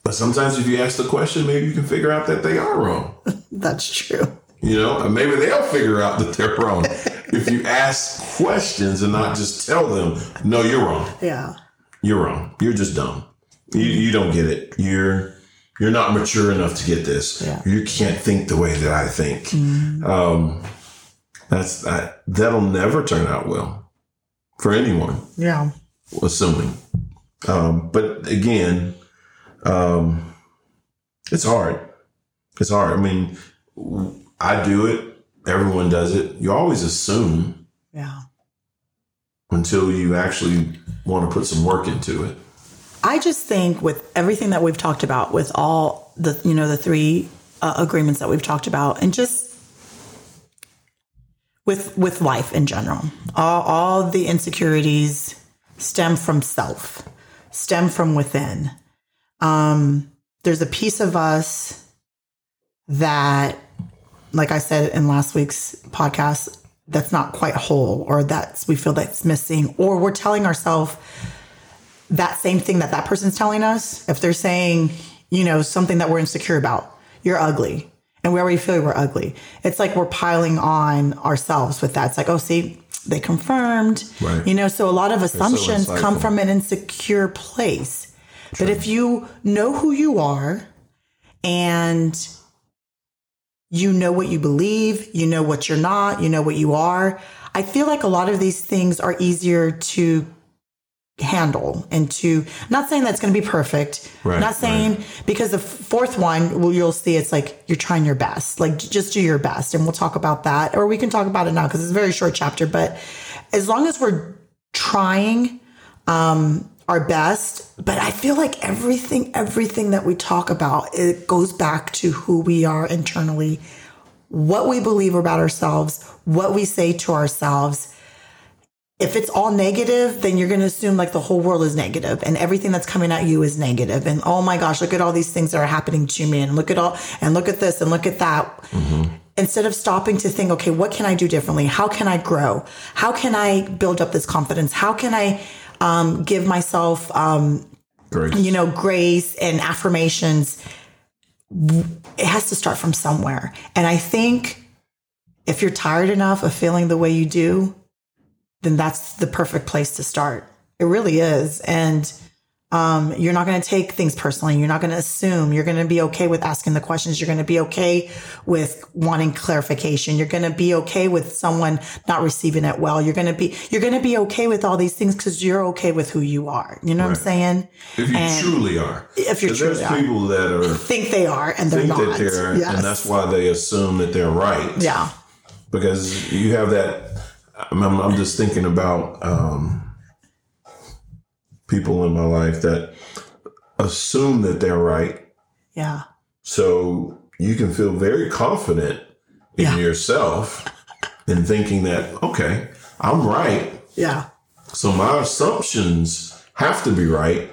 [SPEAKER 3] but sometimes if you ask the question, maybe you can figure out that they are wrong.
[SPEAKER 1] That's true.
[SPEAKER 3] You know, and maybe they'll figure out that they're wrong. if you ask questions and not just tell them, no, you're wrong.
[SPEAKER 1] Yeah.
[SPEAKER 3] You're wrong. You're just dumb. You, you don't get it. You're you're not mature enough to get this.
[SPEAKER 1] Yeah.
[SPEAKER 3] You can't think the way that I think. Um, that's that. That'll never turn out well for anyone,
[SPEAKER 1] Yeah.
[SPEAKER 3] assuming. Um, but again, um, it's hard. It's hard. I mean, I do it. Everyone does it. You always assume
[SPEAKER 1] Yeah.
[SPEAKER 3] until you actually want to put some work into it.
[SPEAKER 1] I just think with everything that we've talked about, with all the you know the three uh, agreements that we've talked about, and just with with life in general, all, all the insecurities stem from self, stem from within. Um, there's a piece of us that, like I said in last week's podcast, that's not quite whole, or that's we feel that's missing, or we're telling ourselves that same thing that that person's telling us, if they're saying, you know, something that we're insecure about, you're ugly. And we already feel we're ugly. It's like we're piling on ourselves with that. It's like, oh, see, they confirmed.
[SPEAKER 3] Right.
[SPEAKER 1] You know, so a lot of assumptions come from an insecure place. But if you know who you are and you know what you believe, you know what you're not, you know what you are, I feel like a lot of these things are easier to handle and to not saying that's going to be perfect
[SPEAKER 3] Right,
[SPEAKER 1] not saying because the fourth one well you'll see it's like you're trying your best like just do your best and we'll talk about that or we can talk about it now because it's a very short chapter but as long as we're trying um our best but i feel like everything everything that we talk about it goes back to who we are internally what we believe about ourselves what we say to ourselves if it's all negative, then you're going to assume like the whole world is negative and everything that's coming at you is negative. And oh my gosh, look at all these things that are happening to me and look at all, and look at this and look at that. Instead of stopping to think, okay, what can I do differently? How can I grow? How can I build up this confidence? How can I um, give myself, um, you know, grace and affirmations? It has to start from somewhere. And I think if you're tired enough of feeling the way you do, then that's the perfect place to start. It really is. And um, you're not going to take things personally. You're not going to assume. You're going to be okay with asking the questions. You're going to be okay with wanting clarification. You're going to be okay with someone not receiving it well. You're going to be, you're going to be okay with all these things because you're okay with who you are. You know what I'm saying?
[SPEAKER 3] If you
[SPEAKER 1] And
[SPEAKER 3] truly are.
[SPEAKER 1] if you truly
[SPEAKER 3] there's
[SPEAKER 1] are.
[SPEAKER 3] people that are
[SPEAKER 1] Think they are and they're
[SPEAKER 3] think
[SPEAKER 1] not.
[SPEAKER 3] that they're
[SPEAKER 1] Yes.
[SPEAKER 3] and that's why they assume that they're right.
[SPEAKER 1] yeah.
[SPEAKER 3] Because you have that I'm, I'm just thinking about um, people in my life that assume that they're right.
[SPEAKER 1] Yeah.
[SPEAKER 3] So you can feel very confident in
[SPEAKER 1] Yeah.
[SPEAKER 3] yourself in thinking that, okay, I'm right.
[SPEAKER 1] Yeah.
[SPEAKER 3] So my assumptions have to be right.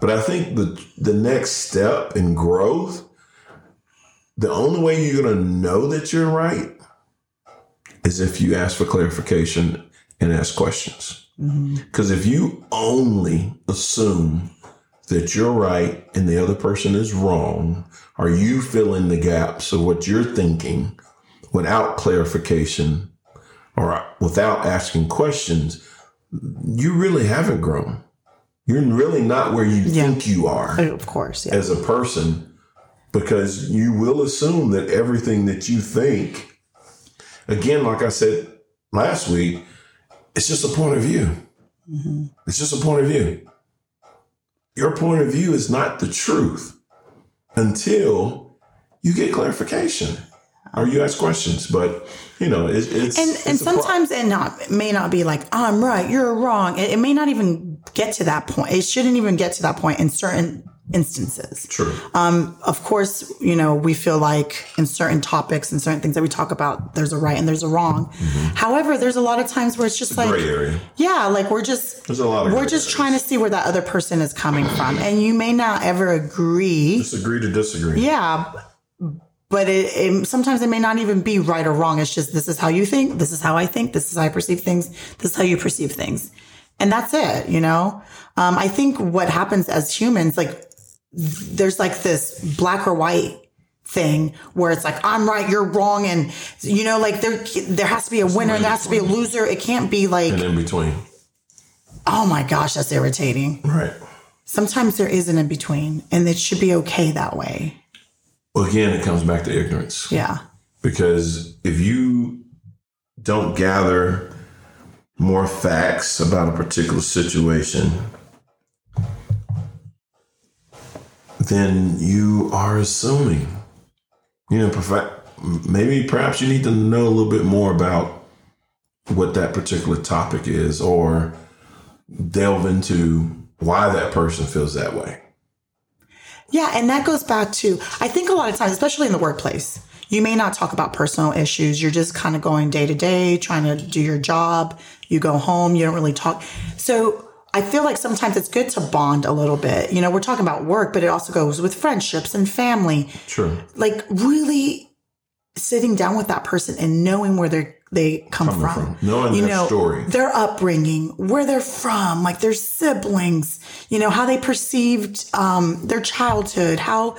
[SPEAKER 3] But I think the the next step in growth, the only way you're gonna know that you're right is if you ask for clarification and ask questions. Because if you only assume that you're right and the other person is wrong, are you filling the gaps of what you're thinking without clarification or without asking questions? You really haven't grown. You're really not where you
[SPEAKER 1] Yeah.
[SPEAKER 3] think you are oh,
[SPEAKER 1] Of course. Yeah.
[SPEAKER 3] as a person because you will assume that everything that you think, again, like I said last week, it's just a point of view. Mm-hmm. It's just a point of view. Your point of view is not the truth until you get clarification or you ask questions. But you know, it, it's
[SPEAKER 1] and
[SPEAKER 3] it's
[SPEAKER 1] and
[SPEAKER 3] a pro-
[SPEAKER 1] sometimes it not may not be like I'm right, you're wrong. It, it may not even get to that point. It shouldn't even get to that point in certain instances.
[SPEAKER 3] true.
[SPEAKER 1] Um, of course, you know we feel like in certain topics and certain things that we talk about, there's a right and there's a wrong. However, there's a lot of times where it's just like
[SPEAKER 3] Gray area.
[SPEAKER 1] yeah, like we're just
[SPEAKER 3] There's a lot of
[SPEAKER 1] we're just
[SPEAKER 3] areas.
[SPEAKER 1] trying to see where that other person is coming from, and you may not ever agree.
[SPEAKER 3] Just agree to disagree.
[SPEAKER 1] Yeah. But it, it sometimes it may not even be right or wrong. It's just this is how you think, this is how I think, this is how I perceive things, this is how you perceive things. And that's it, you know? Um, I think what happens as humans, like there's like this black or white thing where it's like I'm right, you're wrong, and you know, like there there has to be a winner and there has to be a loser. It can't be like,
[SPEAKER 3] And in between.
[SPEAKER 1] oh my gosh, that's irritating.
[SPEAKER 3] Right.
[SPEAKER 1] Sometimes there is an in between, and it should be okay that way.
[SPEAKER 3] Well, again, it comes back to ignorance.
[SPEAKER 1] Yeah.
[SPEAKER 3] Because if you don't gather more facts about a particular situation, then you are assuming. You know, maybe perhaps you need to know a little bit more about what that particular topic is or delve into why that person feels that way.
[SPEAKER 1] Yeah, and that goes back to I think a lot of times, especially in the workplace, you may not talk about personal issues. You're just kind of going day to day, trying to do your job. You go home, you don't really talk. So I feel like sometimes it's good to bond a little bit. You know, we're talking about work, but it also goes with friendships and family.
[SPEAKER 3] True.
[SPEAKER 1] Like really sitting down with that person and knowing where they they come
[SPEAKER 3] Coming
[SPEAKER 1] from,
[SPEAKER 3] from. Knowing
[SPEAKER 1] you
[SPEAKER 3] their
[SPEAKER 1] know,
[SPEAKER 3] story.
[SPEAKER 1] their upbringing, where they're from, like their siblings, you know, how they perceived um, their childhood, how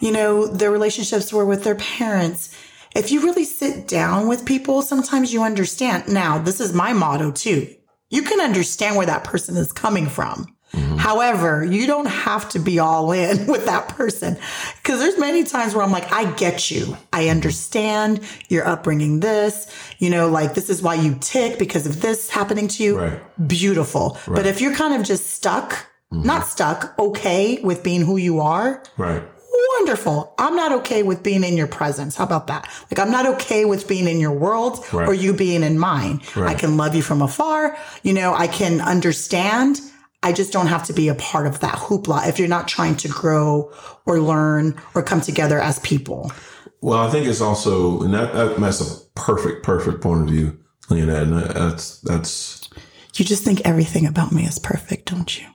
[SPEAKER 1] you know, their relationships were with their parents. If you really sit down with people, sometimes you understand. Now, this is my motto too. You can understand where that person is coming from. Mm-hmm. However, you don't have to be all in with that person because there's many times where I'm like, I get you. I understand your upbringing this, you know, like this is why you tick because of this happening to you.
[SPEAKER 3] Right.
[SPEAKER 1] Beautiful. But if you're kind of just stuck, not mm-hmm. stuck, okay with being who you are,
[SPEAKER 3] Right.
[SPEAKER 1] Wonderful. I'm not okay with being in your presence. How about that? Like, I'm not okay with being in your world
[SPEAKER 3] Right.
[SPEAKER 1] or you being in mine. I can love you from afar. You know, I can understand. I just don't have to be a part of that hoopla if you're not trying to grow or learn or come together as people.
[SPEAKER 3] Well, I think it's also, and that, that that's a perfect, perfect point of view, Leonette. And that's that's
[SPEAKER 1] You just think everything about me is perfect, don't you?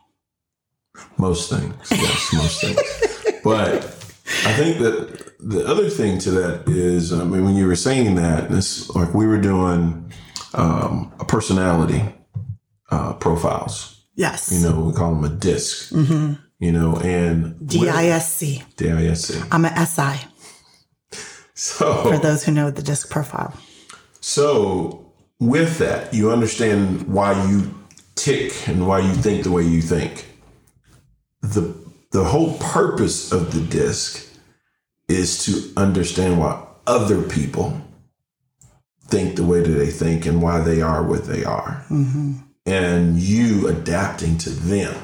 [SPEAKER 3] most things. Yes, most things. But I think that the other thing to that is, I mean, when you were saying that, this like we were doing um, a personality uh, profiles.
[SPEAKER 1] Yes.
[SPEAKER 3] You know, we call them a DISC. You know, and
[SPEAKER 1] DISC.
[SPEAKER 3] DISC.
[SPEAKER 1] I'm an SI
[SPEAKER 3] So
[SPEAKER 1] for those who know the DISC profile.
[SPEAKER 3] So, with that, you understand why you tick and why you think the way you think. The the whole purpose of the DISC is to understand why other people think the way that they think and why they are what they are. Mm-hmm. And you adapting to them.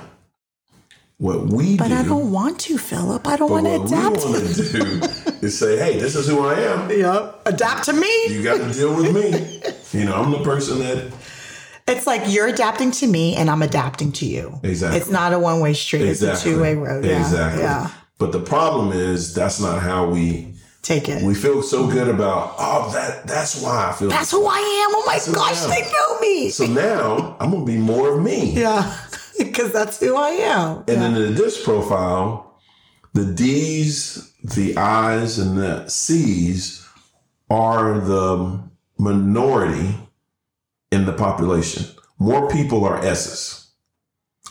[SPEAKER 3] What we do
[SPEAKER 1] But
[SPEAKER 3] do
[SPEAKER 1] I don't want to, Philip. I don't want to adapt.
[SPEAKER 3] what we want to do is say, hey, this is who I am.
[SPEAKER 1] Yep. Adapt to me.
[SPEAKER 3] You got to deal with me. You know, I'm the person that
[SPEAKER 1] It's like you're adapting to me and I'm adapting to you.
[SPEAKER 3] Exactly.
[SPEAKER 1] It's not a one way street.
[SPEAKER 3] Exactly.
[SPEAKER 1] It's a two way road. Yeah.
[SPEAKER 3] Exactly.
[SPEAKER 1] Yeah.
[SPEAKER 3] But the problem is that's not how we
[SPEAKER 1] Take it.
[SPEAKER 3] we feel so good about. Oh, that that's why I feel.
[SPEAKER 1] That's who I am. Oh my gosh, they know me.
[SPEAKER 3] so now I'm gonna be more of me.
[SPEAKER 1] yeah. Because that's who I am.
[SPEAKER 3] And then in this profile, the D's, the I's, and the C's are the minority in the population. More people are S's.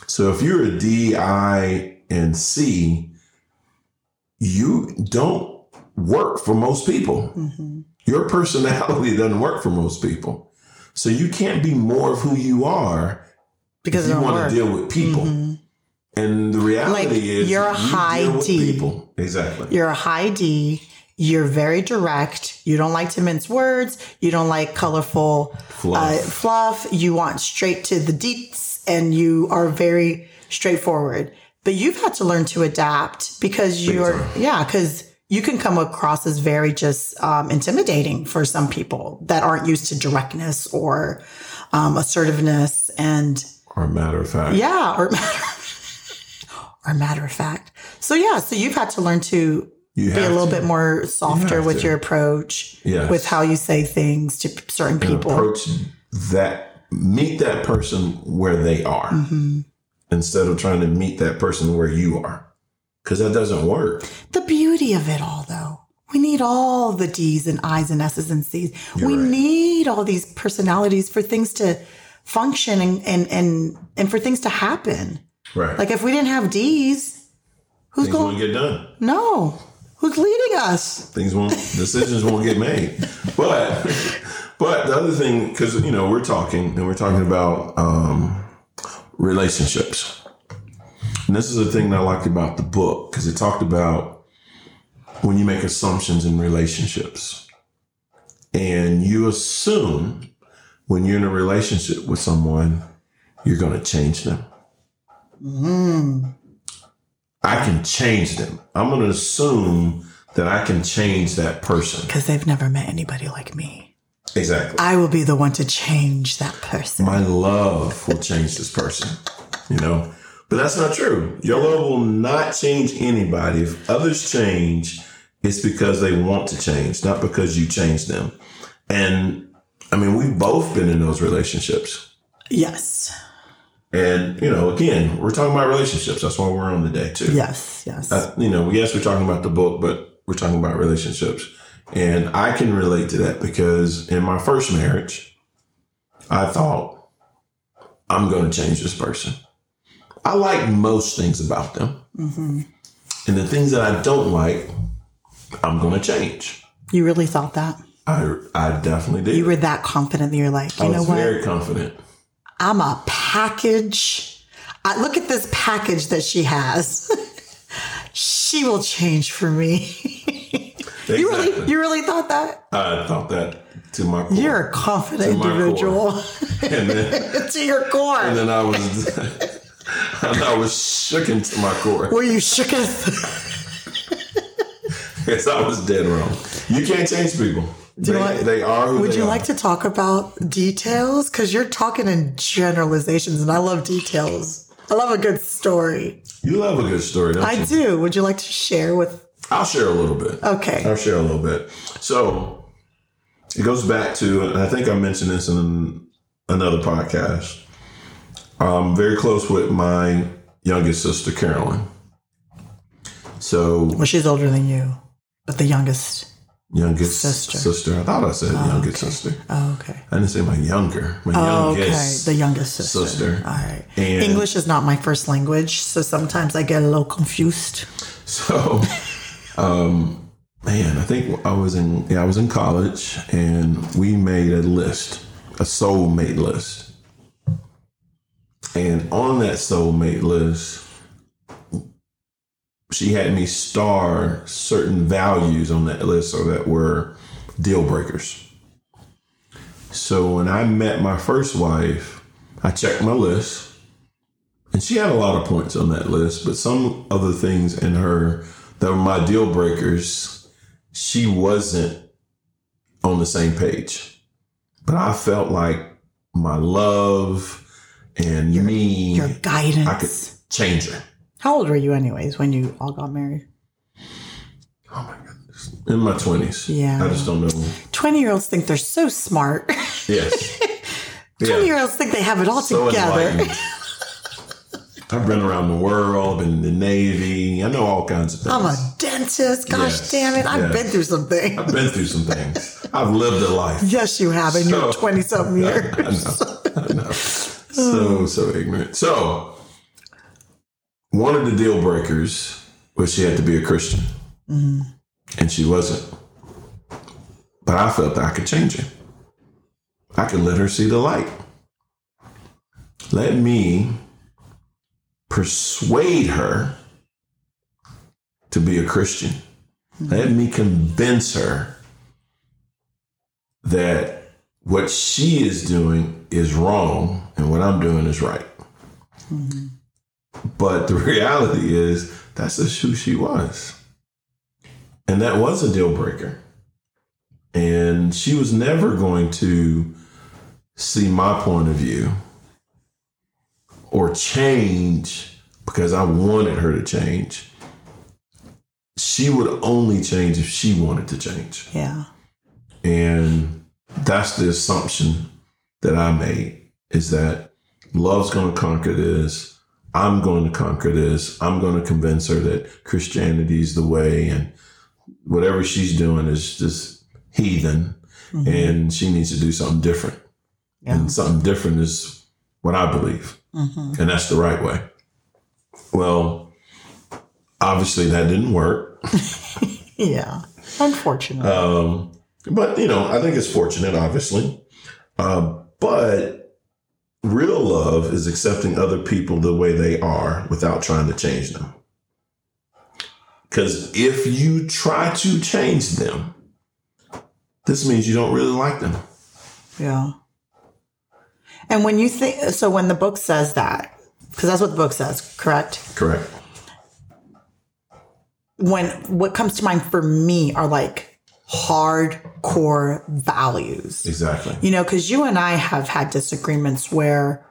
[SPEAKER 3] So if you're a D, I, and C, you don't work for most people.
[SPEAKER 1] Mhm.
[SPEAKER 3] Your personality doesn't work for most people. So you can't be more of who you are
[SPEAKER 1] Because
[SPEAKER 3] you want
[SPEAKER 1] work.
[SPEAKER 3] to deal with people.
[SPEAKER 1] Mhm.
[SPEAKER 3] And the reality
[SPEAKER 1] Like,
[SPEAKER 3] is,
[SPEAKER 1] you're a
[SPEAKER 3] you
[SPEAKER 1] high D.
[SPEAKER 3] People. Exactly.
[SPEAKER 1] You're a high D. You're very direct. You don't like to mince words. You don't like colorful
[SPEAKER 3] Fluff.
[SPEAKER 1] Uh, fluff. You want straight to the deets and you are very straightforward. But you've had to learn to adapt because you're, yeah, because you can come across as very just um, intimidating for some people that aren't used to directness or um, assertiveness and
[SPEAKER 3] or matter of fact.
[SPEAKER 1] yeah, or or matter of fact. So yeah, so you've had to learn to
[SPEAKER 3] You
[SPEAKER 1] be a little
[SPEAKER 3] to.
[SPEAKER 1] bit more softer
[SPEAKER 3] have
[SPEAKER 1] with
[SPEAKER 3] to.
[SPEAKER 1] your approach,
[SPEAKER 3] Yes.
[SPEAKER 1] with how you say things to certain
[SPEAKER 3] And
[SPEAKER 1] people.
[SPEAKER 3] approach that, meet that person where they are
[SPEAKER 1] hmm
[SPEAKER 3] instead of trying to meet that person where you are. Because that doesn't work.
[SPEAKER 1] The beauty of it all, though, we need all the D's and I's and S's and C's.
[SPEAKER 3] You're
[SPEAKER 1] we
[SPEAKER 3] right.
[SPEAKER 1] need all these personalities for things to function and, and and and for things to happen.
[SPEAKER 3] Right.
[SPEAKER 1] Like if we didn't have D's, who's
[SPEAKER 3] going won't get done.
[SPEAKER 1] No, who's leading us?
[SPEAKER 3] Things won't, decisions won't get made. But, but the other thing, because, you know, we're talking and we're talking about um, relationships. And this is the thing that I liked about the book because it talked about when you make assumptions in relationships and you assume when you're in a relationship with someone, you're going to change them. I can change them. I'm going to assume that I can change that person.
[SPEAKER 1] Because they've never met anybody like me.
[SPEAKER 3] Exactly.
[SPEAKER 1] I will be the one to change that person.
[SPEAKER 3] My love will change this person, you know? But that's not true. Your love will not change anybody. If others change, it's because they want to change, not because you change them. And I mean, we've both been in those relationships.
[SPEAKER 1] Yes,
[SPEAKER 3] And, you know, again, we're talking about relationships. That's why we're on today, too.
[SPEAKER 1] yes, yes.
[SPEAKER 3] Uh, you know, yes, we're talking about the book, but we're talking about relationships. And I can relate to that because in my first marriage, I thought, I'm going to change this person. I like most things about them. And the things that I don't like, I'm going to change.
[SPEAKER 1] You really thought that?
[SPEAKER 3] I, I definitely did.
[SPEAKER 1] You were that confident that you're like, you
[SPEAKER 3] I
[SPEAKER 1] know
[SPEAKER 3] was
[SPEAKER 1] what?
[SPEAKER 3] very confident.
[SPEAKER 1] I'm a package. I, look at this package that she has. she will change for me. You really, you really thought that?
[SPEAKER 3] I thought that to my core.
[SPEAKER 1] You're a confident
[SPEAKER 3] To
[SPEAKER 1] individual
[SPEAKER 3] and then,
[SPEAKER 1] to your core.
[SPEAKER 3] and then I was, and I was shooken to my core.
[SPEAKER 1] Were you shook as
[SPEAKER 3] Yes, I was dead wrong. You can't change people.
[SPEAKER 1] Do
[SPEAKER 3] they,
[SPEAKER 1] you like-
[SPEAKER 3] they are
[SPEAKER 1] Would you
[SPEAKER 3] are.
[SPEAKER 1] like to talk about details? Because you're talking in generalizations, and I love details. I love a good story.
[SPEAKER 3] You love a good story, don't
[SPEAKER 1] I
[SPEAKER 3] you?
[SPEAKER 1] do. Would you like to share with?
[SPEAKER 3] I'll share a little bit.
[SPEAKER 1] Okay.
[SPEAKER 3] I'll share a little bit. So it goes back to, and I think I mentioned this in another podcast. I'm very close with my youngest sister, Carolyn. So
[SPEAKER 1] Well, she's older than you, but the youngest.
[SPEAKER 3] Youngest
[SPEAKER 1] Sister.
[SPEAKER 3] sister. I thought I said youngest sister.
[SPEAKER 1] Oh, okay.
[SPEAKER 3] I didn't say my younger. My
[SPEAKER 1] Oh, okay. The youngest sister.
[SPEAKER 3] sister.
[SPEAKER 1] All right.
[SPEAKER 3] And-
[SPEAKER 1] English is not my first language, so sometimes I get a little confused.
[SPEAKER 3] So, um, man, I think I was in yeah I was in college and we made a list, a soulmate list, and on that soulmate list, she had me star certain values on that list so that were deal breakers. So when I met my first wife, I checked my list. And she had a lot of points on that list, but some of the things in her that were my deal breakers, she wasn't on the same page. But I felt like my love and me,
[SPEAKER 1] Your guidance.
[SPEAKER 3] I could change her.
[SPEAKER 1] How old were you, anyways, when you all got married?
[SPEAKER 3] Oh my goodness. In my 20s.
[SPEAKER 1] Yeah.
[SPEAKER 3] I just don't know.
[SPEAKER 1] 20 year olds think they're so smart.
[SPEAKER 3] Yes.
[SPEAKER 1] 20 year olds think they have it all
[SPEAKER 3] So
[SPEAKER 1] together.
[SPEAKER 3] I've been around the world, been in the Navy. I know all kinds of things.
[SPEAKER 1] I'm a dentist. Gosh
[SPEAKER 3] Yes,
[SPEAKER 1] damn it. I've
[SPEAKER 3] yes.
[SPEAKER 1] been through some things.
[SPEAKER 3] I've been through some things. I've lived a life.
[SPEAKER 1] Yes, you have in your
[SPEAKER 3] So-
[SPEAKER 1] 20 something
[SPEAKER 3] I
[SPEAKER 1] years.
[SPEAKER 3] know. I know. So, so ignorant. So, one of the deal breakers was she had to be a Christian. Mm-hmm. And she wasn't. But I felt that I could change her. I could let her see the light. Let me persuade her to be a Christian. Mm-hmm. Let me convince her that what she is doing is wrong and what I'm doing is right. Mm-hmm. But the reality is that's just who she was. And that was a deal breaker. And she was never going to see my point of view or change because I wanted her to change. She would only change if she wanted to change.
[SPEAKER 1] Yeah.
[SPEAKER 3] And that's the assumption that I made is that love's going to conquer this. I'm going to conquer this. I'm going to convince her that Christianity is the way and whatever she's doing is just heathen and she needs to do something different.
[SPEAKER 1] Yeah.
[SPEAKER 3] And something different is what I believe.
[SPEAKER 1] Mhm.
[SPEAKER 3] And that's the right way. Well, obviously that didn't work.
[SPEAKER 1] Yeah. Unfortunately.
[SPEAKER 3] Um, but you know, I think it's fortunate, obviously. Uh, but real love is accepting other people the way they are without trying to change them. Because if you try to change them, this means you don't really like them.
[SPEAKER 1] yeah. And when you think, so when the book says that, because that's what the book says, correct?
[SPEAKER 3] Correct.
[SPEAKER 1] when what comes to mind for me are like hardcore values
[SPEAKER 3] Exactly.
[SPEAKER 1] you know because you and i have had disagreements where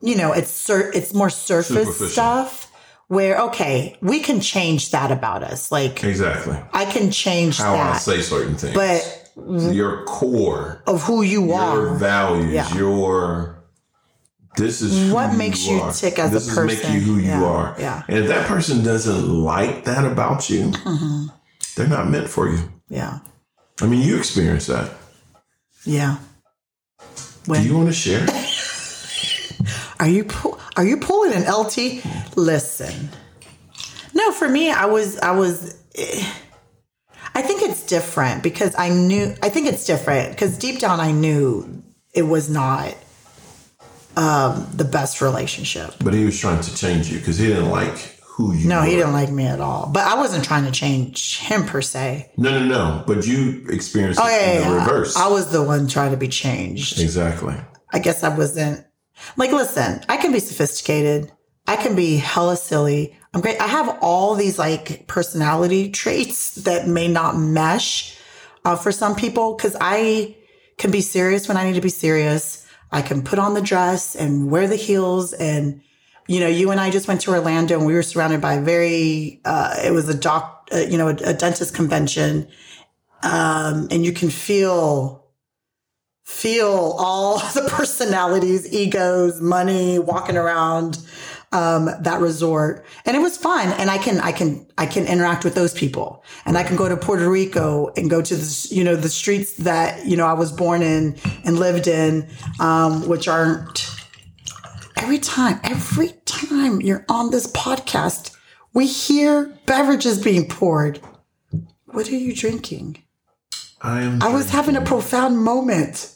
[SPEAKER 1] you know it's sur- it's more surface stuff where okay we can change that about us like
[SPEAKER 3] Exactly.
[SPEAKER 1] i can change
[SPEAKER 3] How I
[SPEAKER 1] that
[SPEAKER 3] say certain things.
[SPEAKER 1] but
[SPEAKER 3] your core,
[SPEAKER 1] of who you
[SPEAKER 3] your
[SPEAKER 1] are your
[SPEAKER 3] values,
[SPEAKER 1] Yeah.
[SPEAKER 3] your this is
[SPEAKER 1] What makes you
[SPEAKER 3] are.
[SPEAKER 1] tick as a
[SPEAKER 3] this make
[SPEAKER 1] person.
[SPEAKER 3] you who
[SPEAKER 1] Yeah,
[SPEAKER 3] you are.
[SPEAKER 1] yeah.
[SPEAKER 3] And if that person doesn't like that about you,
[SPEAKER 1] Mm-hmm.
[SPEAKER 3] they're not meant for you.
[SPEAKER 1] Yeah
[SPEAKER 3] I mean, you experience that.
[SPEAKER 1] yeah
[SPEAKER 3] Do you want to share?
[SPEAKER 1] Are you pu- are you pulling an LT? Listen, No, for me, I was, I was, eh, I think it's different because I knew, I think it's different because deep down I knew it was not um, the best relationship.
[SPEAKER 3] But he was trying to change you because he didn't like who you.
[SPEAKER 1] No, he didn't like me at all. But I wasn't trying to change him per se.
[SPEAKER 3] No, no, no. But you experienced
[SPEAKER 1] Oh,
[SPEAKER 3] it
[SPEAKER 1] yeah,
[SPEAKER 3] in
[SPEAKER 1] yeah,
[SPEAKER 3] the
[SPEAKER 1] yeah.
[SPEAKER 3] reverse.
[SPEAKER 1] I was the one trying to be changed.
[SPEAKER 3] exactly.
[SPEAKER 1] I guess I wasn't like, listen, I can be sophisticated. I can be hella silly. I'm great. I have all these like personality traits that may not mesh uh, for some people because I can be serious when I need to be serious. I can put on the dress and wear the heels. And, you know, you and I just went to Orlando and we were surrounded by a very, uh, it was a doc, uh, you know, a, a dentist convention. Um, and you can feel feel all the personalities, egos, money walking around um, that resort, and it was fun. And I can, I can, I can interact with those people, and I can go to Puerto Rico and go to the, you know, the streets that you know I was born in and lived in, um, which aren't. Every time, every time you're on this podcast, we hear beverages being poured. What are you drinking?
[SPEAKER 3] I am.
[SPEAKER 1] I was having a profound moment.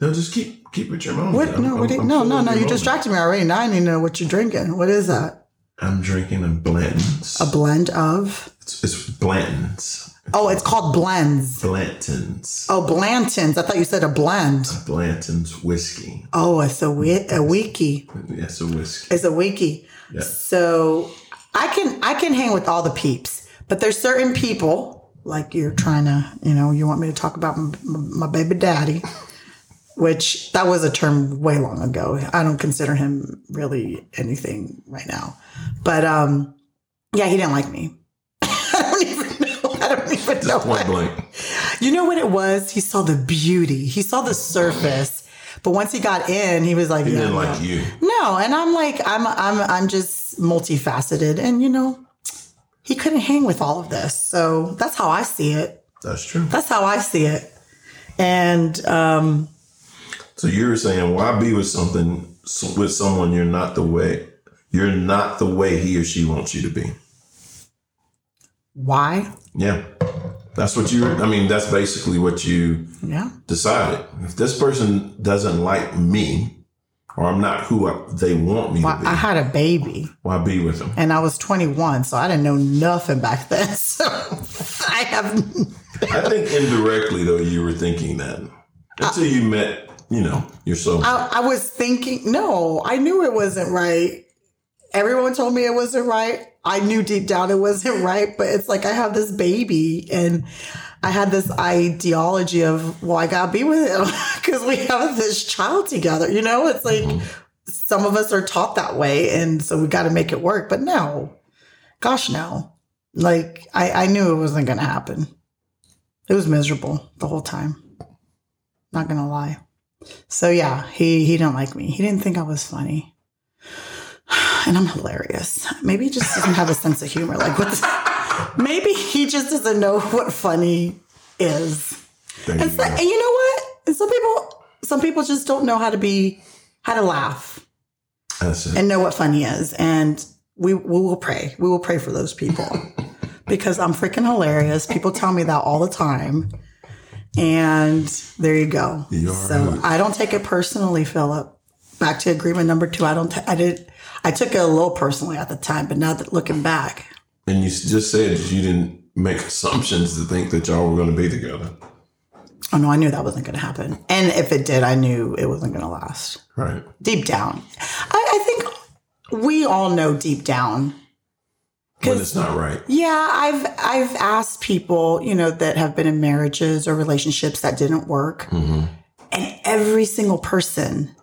[SPEAKER 3] No, just keep keep with your moment.
[SPEAKER 1] What?
[SPEAKER 3] I'm-
[SPEAKER 1] No, what?
[SPEAKER 3] I'm-
[SPEAKER 1] you-
[SPEAKER 3] I'm
[SPEAKER 1] no, no, no! You distracted me already. Now I need to know what you're drinking. What is that?
[SPEAKER 3] I'm drinking a blend.
[SPEAKER 1] A blend of?
[SPEAKER 3] It's, it's Blanton's.
[SPEAKER 1] Oh, it's called blends.
[SPEAKER 3] Blanton's.
[SPEAKER 1] Oh, Blanton's. I thought you said a blend.
[SPEAKER 3] Blanton's whiskey.
[SPEAKER 1] Oh, it's a wi- a wiki.
[SPEAKER 3] Yes, a whiskey.
[SPEAKER 1] It's a wiki.
[SPEAKER 3] Yeah.
[SPEAKER 1] So I can I can hang with all the peeps, but there's certain people like you're trying to you know you want me to talk about my, my baby daddy, which that was a term way long ago. I don't consider him really anything right now, but um, yeah, he didn't like me. I don't even know. I don't even know.
[SPEAKER 3] Just point blank.
[SPEAKER 1] You know what it was? He saw the beauty. He saw the surface. But once he got in, he was like,
[SPEAKER 3] He
[SPEAKER 1] no,
[SPEAKER 3] didn't
[SPEAKER 1] no.
[SPEAKER 3] like you.
[SPEAKER 1] No, and I'm like, I'm I'm I'm just multifaceted. And you know, he couldn't hang with all of this. So that's how I see it.
[SPEAKER 3] That's true.
[SPEAKER 1] That's how I see it. And um
[SPEAKER 3] So you're saying why be with something with someone you're not the way you're not the way he or she wants you to be.
[SPEAKER 1] why?
[SPEAKER 3] Yeah. That's what you I mean that's basically what you
[SPEAKER 1] Yeah.
[SPEAKER 3] decided. If this person doesn't like me or I'm not who I, they want me
[SPEAKER 1] Why,
[SPEAKER 3] to be,
[SPEAKER 1] I had a baby
[SPEAKER 3] why be with them?
[SPEAKER 1] and I was 21, so I didn't know nothing back then. So I have
[SPEAKER 3] I think indirectly though you were thinking that until you met, you know, your soul.
[SPEAKER 1] I, I was thinking, no, I knew it wasn't right. Everyone told me it wasn't right. I knew deep down it wasn't right, but it's like I have this baby and I had this ideology of, well, I gotta be with him because we have this child together. You know, it's like mm-hmm. some of us are taught that way. And so we got to make it work. But no, gosh, no. Like I, I knew it wasn't going to happen. It was miserable the whole time. Not going to lie. So yeah, he he didn't like me. He didn't think I was funny. And I'm hilarious. Maybe he just doesn't have a sense of humor. Like what's maybe he just doesn't know what funny is.
[SPEAKER 3] There you
[SPEAKER 1] And, so, and you know what? And some people some people just don't know how to be how to laugh and know what funny is. And we we will pray. We will pray for those people. because I'm freaking hilarious. People tell me that all the time. And there you go.
[SPEAKER 3] You
[SPEAKER 1] so
[SPEAKER 3] right.
[SPEAKER 1] I don't take it personally, Philip. Back to agreement number two. I don't. ta- I did. I took it a little personally at the time, but now that looking back,
[SPEAKER 3] And you just said you didn't make assumptions to think that y'all were going to be together.
[SPEAKER 1] oh no, I knew that wasn't going to happen. And if it did, I knew it wasn't going to last.
[SPEAKER 3] Right.
[SPEAKER 1] Deep down, I, I think we all know deep down
[SPEAKER 3] But it's not right.
[SPEAKER 1] Yeah, I've I've asked people, you know, that have been in marriages or relationships that didn't work. Mm-hmm. And every single person,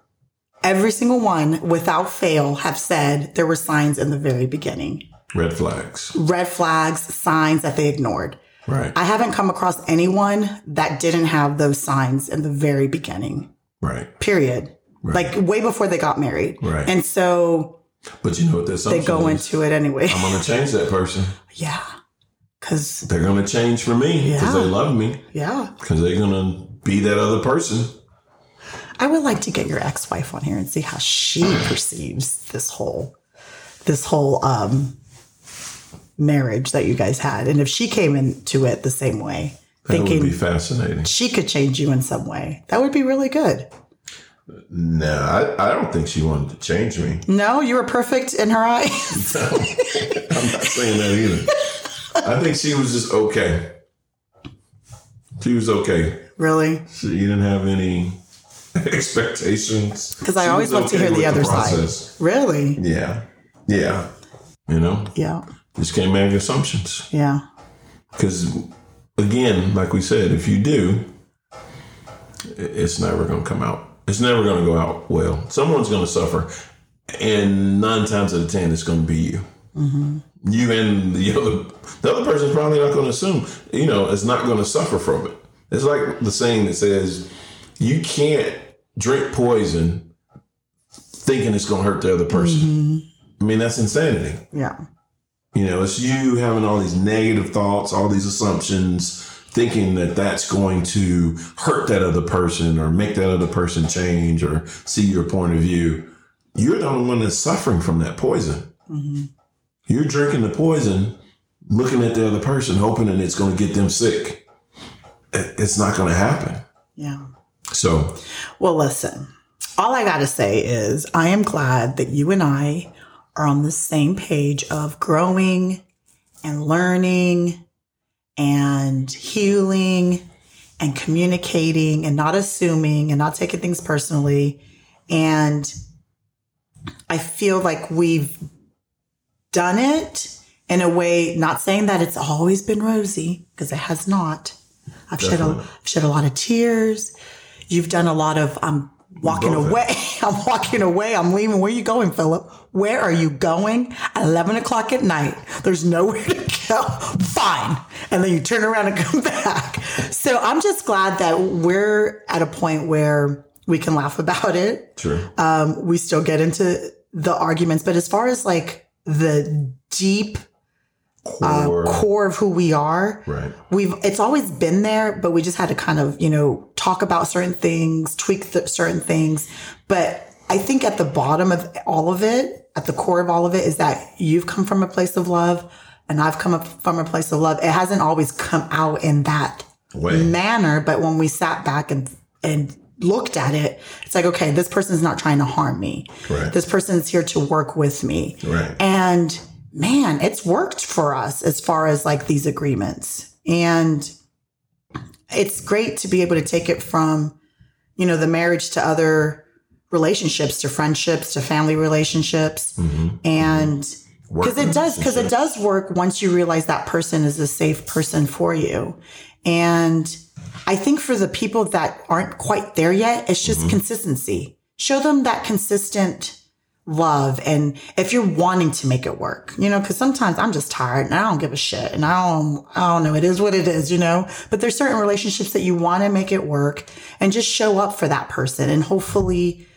[SPEAKER 1] every single one without fail have said there were signs in the very beginning.
[SPEAKER 3] Red flags.
[SPEAKER 1] Red flags, signs that they ignored.
[SPEAKER 3] Right.
[SPEAKER 1] I haven't come across anyone that didn't have those signs in the very beginning.
[SPEAKER 3] right.
[SPEAKER 1] Period. Like way before they got married.
[SPEAKER 3] Right.
[SPEAKER 1] And so
[SPEAKER 3] But you know what the
[SPEAKER 1] they go
[SPEAKER 3] is?
[SPEAKER 1] into it anyway.
[SPEAKER 3] I'm to change that person.
[SPEAKER 1] yeah. Cause
[SPEAKER 3] They're to change for me because
[SPEAKER 1] Yeah.
[SPEAKER 3] they love me
[SPEAKER 1] yeah.
[SPEAKER 3] because they're to be that other person.
[SPEAKER 1] I would like to get your ex-wife on here and see how she perceives this whole this whole um marriage that you guys had. And if she came into it the same way,
[SPEAKER 3] That would
[SPEAKER 1] thinking
[SPEAKER 3] be fascinating.
[SPEAKER 1] she could change you in some way, that would be really good.
[SPEAKER 3] No, I, I don't think she wanted to change me.
[SPEAKER 1] No, you were perfect in her eyes.
[SPEAKER 3] I'm not saying that either. I think she was just okay. She was okay.
[SPEAKER 1] really?
[SPEAKER 3] She didn't have any expectations.
[SPEAKER 1] Because I always love to hear the other
[SPEAKER 3] process.
[SPEAKER 1] side. Really?
[SPEAKER 3] Yeah. Yeah. You know,
[SPEAKER 1] Yeah.
[SPEAKER 3] just can't make assumptions.
[SPEAKER 1] Yeah.
[SPEAKER 3] Because, again, like we said, if you do, it's never going to come out. It's never going to go out well. Someone's going to suffer. And nine times out of 10, it's going to be you. Mm-hmm. You and the other, the other person's probably not going to assume, you know, it's not going to suffer from it. It's like the saying that says, you can't drink poison thinking it's going to hurt the other person. Mm-hmm. I mean, that's insanity.
[SPEAKER 1] Yeah.
[SPEAKER 3] You know, it's you having all these negative thoughts, all these assumptions, thinking that that's going to hurt that other person or make that other person change or see your point of view. You're the only one that's suffering from that poison. Mm-hmm. You're drinking the poison, looking at the other person, hoping that it's going to get them sick. It's not going to happen.
[SPEAKER 1] Yeah.
[SPEAKER 3] So,
[SPEAKER 1] Well, listen, all I got to say is I am glad that you and I are on the same page of growing and learning and healing and communicating and not assuming and not taking things personally. And I feel like we've done it in a way, not saying that it's always been rosy, because it has not. I've shed a. I've shed a lot of tears. You've done a lot of, I'm walking away. I'm walking away. I'm leaving. Where are you going, Philip? Where are you going? At 11 o'clock at night. There's nowhere to go. Fine. And then you turn around and come back. So I'm just glad that we're at a point where we can laugh about it
[SPEAKER 3] true.
[SPEAKER 1] um, we still get into the arguments. But as far as like the deep uh,
[SPEAKER 3] Core.
[SPEAKER 1] core of who we are,
[SPEAKER 3] right.
[SPEAKER 1] we've it's always been there, but we just had to kind of you know talk about certain things, tweak the, certain things. But I think at the bottom of all of it, at the core of all of it, is that you've come from a place of love, and I've come up from a place of love. It hasn't always come out in that
[SPEAKER 3] Way.
[SPEAKER 1] manner, but when we sat back and and looked at it, it's like, okay, this person's not trying to harm me.
[SPEAKER 3] Right.
[SPEAKER 1] This person's here to work with me.
[SPEAKER 3] Right.
[SPEAKER 1] And man, it's worked for us as far as like these agreements. And it's great to be able to take it from, you know, the marriage to other relationships, to friendships, to family relationships. Mm-hmm. And mm-hmm.
[SPEAKER 3] Work
[SPEAKER 1] because it does, because it does work once you realize that person is a safe person for you. And I think for the people that aren't quite there yet, it's just mm-hmm. consistency. Show them that consistent love. And if you're wanting to make it work, you know, cause sometimes I'm just tired and I don't give a shit and I don't, I don't know. It is what it is, you know, but there's certain relationships that you want to make it work and just show up for that person and hopefully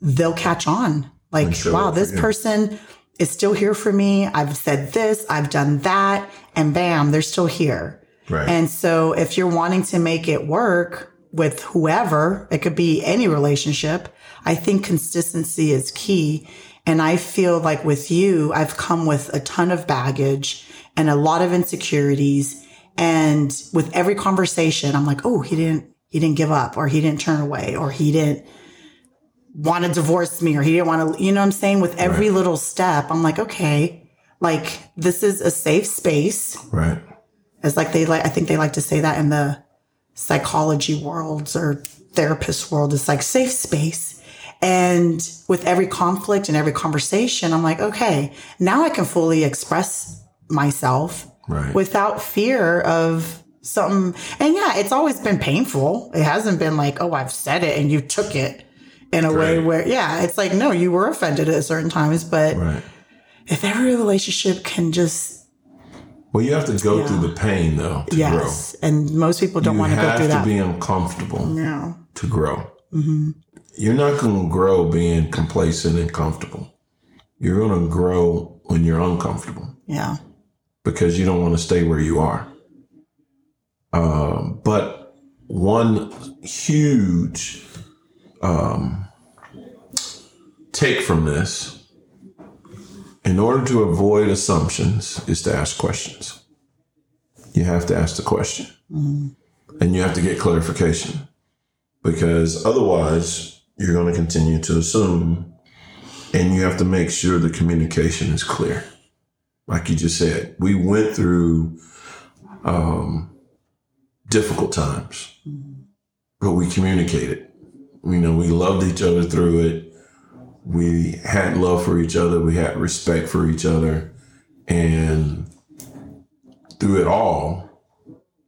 [SPEAKER 1] they'll catch on. Like, wow, this person is still here for me. I've said this, I've done that, and bam, they're still here.
[SPEAKER 3] Right.
[SPEAKER 1] And so if you're wanting to make it work with whoever, it could be any relationship. I think consistency is key. And I feel like with you, I've come with a ton of baggage and a lot of insecurities. And with every conversation, I'm like, oh, he didn't, he didn't give up or he didn't turn away or he didn't want to divorce me or he didn't want to, you know what I'm saying? With every
[SPEAKER 3] Right.
[SPEAKER 1] little step, I'm like, okay, like this is a safe space.
[SPEAKER 3] right.
[SPEAKER 1] It's like they like, I think they like to say that in the psychology worlds or therapist world. It's like safe space. And with every conflict and every conversation, I'm like, okay, now I can fully express myself
[SPEAKER 3] Right.
[SPEAKER 1] without fear of something. And yeah, it's always been painful. It hasn't been like, oh, I've said it and you took it in a way where, yeah, it's like, no, you were offended at certain times. But
[SPEAKER 3] Right.
[SPEAKER 1] if every relationship can just,
[SPEAKER 3] Well, you have to go through the pain though to
[SPEAKER 1] yes. And most people don't
[SPEAKER 3] grow.
[SPEAKER 1] want to go
[SPEAKER 3] have
[SPEAKER 1] through
[SPEAKER 3] to be uncomfortable
[SPEAKER 1] no.
[SPEAKER 3] to grow. Mm-hmm. You're not going to grow being complacent and comfortable. You're going to grow when you're uncomfortable
[SPEAKER 1] Yeah.
[SPEAKER 3] because you don't want to stay where you are. Um, but one huge um, take from this, in order to avoid assumptions is to ask questions. You have to ask the question. And you have to get clarification because otherwise you're going to continue to assume and you have to make sure the communication is clear. Like you just said, we went through um, difficult times, but we communicated. You know, we loved each other through it. We had love for each other. We had respect for each other. And through it all,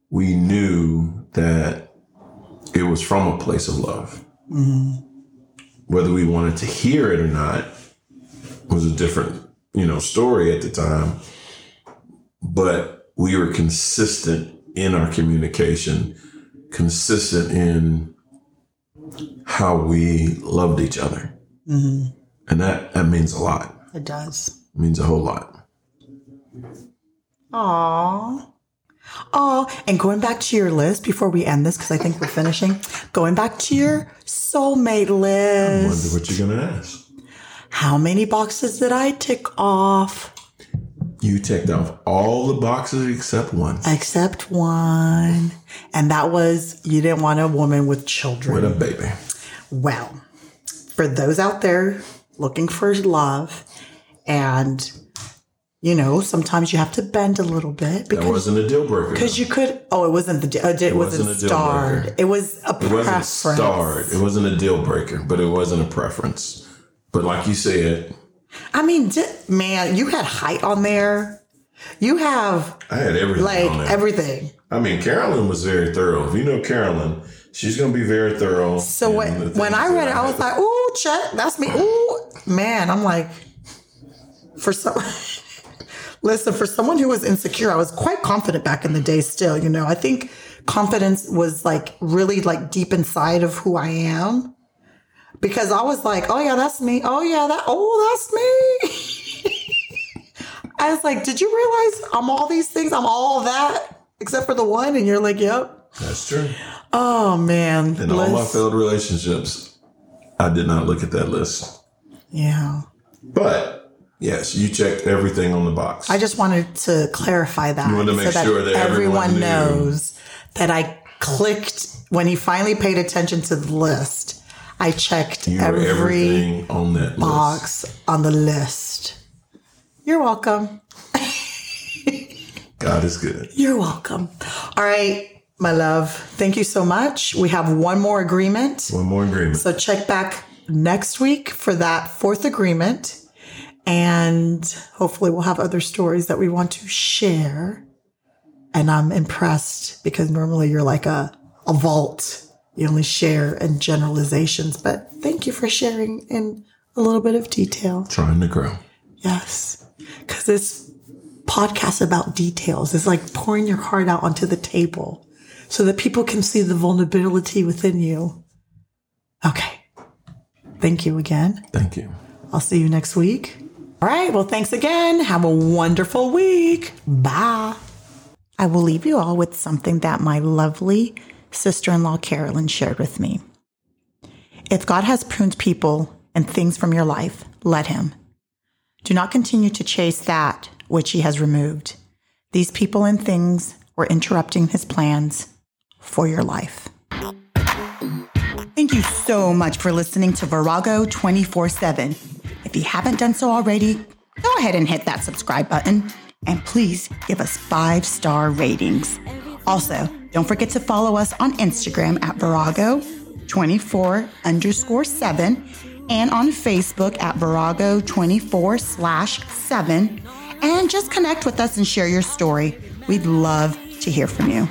[SPEAKER 3] we knew that it was from a place of love. Whether we wanted to hear it or not was a different, you know, story at the time. But we were consistent in our communication, consistent in how we loved each other. Mm-hmm. And that, that means a lot.
[SPEAKER 1] It does.
[SPEAKER 3] It means a whole lot.
[SPEAKER 1] Aww. Oh, and going back to your list before we end this, because I think we're finishing, going back to your soulmate list.
[SPEAKER 3] I wonder what you're going to ask.
[SPEAKER 1] How many boxes did I tick off?
[SPEAKER 3] You ticked off all the boxes except one.
[SPEAKER 1] Except one. And that was you didn't want a woman with children.
[SPEAKER 3] With a baby.
[SPEAKER 1] Well, for those out there looking for love, and you know, sometimes you have to bend a little bit
[SPEAKER 3] That
[SPEAKER 1] because
[SPEAKER 3] wasn't a deal breaker.
[SPEAKER 1] because you could. Oh, it wasn't the. Uh, it, wasn't,
[SPEAKER 3] wasn't
[SPEAKER 1] starred. It was a
[SPEAKER 3] It wasn't
[SPEAKER 1] preference.
[SPEAKER 3] starred. It wasn't a deal breaker, but it wasn't a preference. But like you said,
[SPEAKER 1] I mean, man, you had height on there. You have
[SPEAKER 3] I had everything
[SPEAKER 1] like everything.
[SPEAKER 3] I mean, Carolyn was very thorough. If you know Carolyn, she's going to be very thorough.
[SPEAKER 1] So when when I read it, I was like, "Ooh, check, that's me." Ooh, man, I'm like, for some. Listen, for someone who was insecure, I was quite confident back in the day. Still, you know, I think confidence was like really like deep inside of who I am, because I was like, "Oh yeah, that's me. Oh yeah, that. Oh, that's me." I was like, "Did you realize I'm all these things? I'm all that except for the one." And you're like, "Yep."
[SPEAKER 3] That's true.
[SPEAKER 1] Oh man,
[SPEAKER 3] In all my failed relationships, I did not look at that list.
[SPEAKER 1] yeah.
[SPEAKER 3] But yes, you checked everything on the box.
[SPEAKER 1] I just wanted to clarify that.
[SPEAKER 3] You wanted to make sure that everyone knew.
[SPEAKER 1] knows that I clicked when he finally paid attention to the list. I checked
[SPEAKER 3] you
[SPEAKER 1] every
[SPEAKER 3] everything on that list.
[SPEAKER 1] box on the list. You're welcome.
[SPEAKER 3] God is good.
[SPEAKER 1] You're welcome. All right, my love. Thank you so much. We have one more agreement.
[SPEAKER 3] One more agreement.
[SPEAKER 1] So check back next week for that fourth agreement. And hopefully we'll have other stories that we want to share. And I'm impressed because normally you're like a, a vault. You only share in generalizations, but thank you for sharing in a little bit of detail.
[SPEAKER 3] Trying to grow.
[SPEAKER 1] Yes. Cause this podcast about details is like pouring your heart out onto the table so that people can see the vulnerability within you. Okay. Thank you again.
[SPEAKER 3] Thank you.
[SPEAKER 1] I'll see you next week. All right. Well, thanks again. Have a wonderful week. Bye. I will leave you all with something that my lovely sister in law, Carolyn, shared with me. If God has pruned people and things from your life, let Him. Do not continue to chase that which He has removed. These people and things were interrupting His plans for your life. Thank you so much for listening to Virago 24 7. If you haven't done so already, go ahead and hit that subscribe button and please give us five star ratings. Also, don't forget to follow us on Instagram at Virago 24 underscore 7 and on Facebook at Virago 24 slash 7 and just connect with us and share your story. We'd love to hear from you.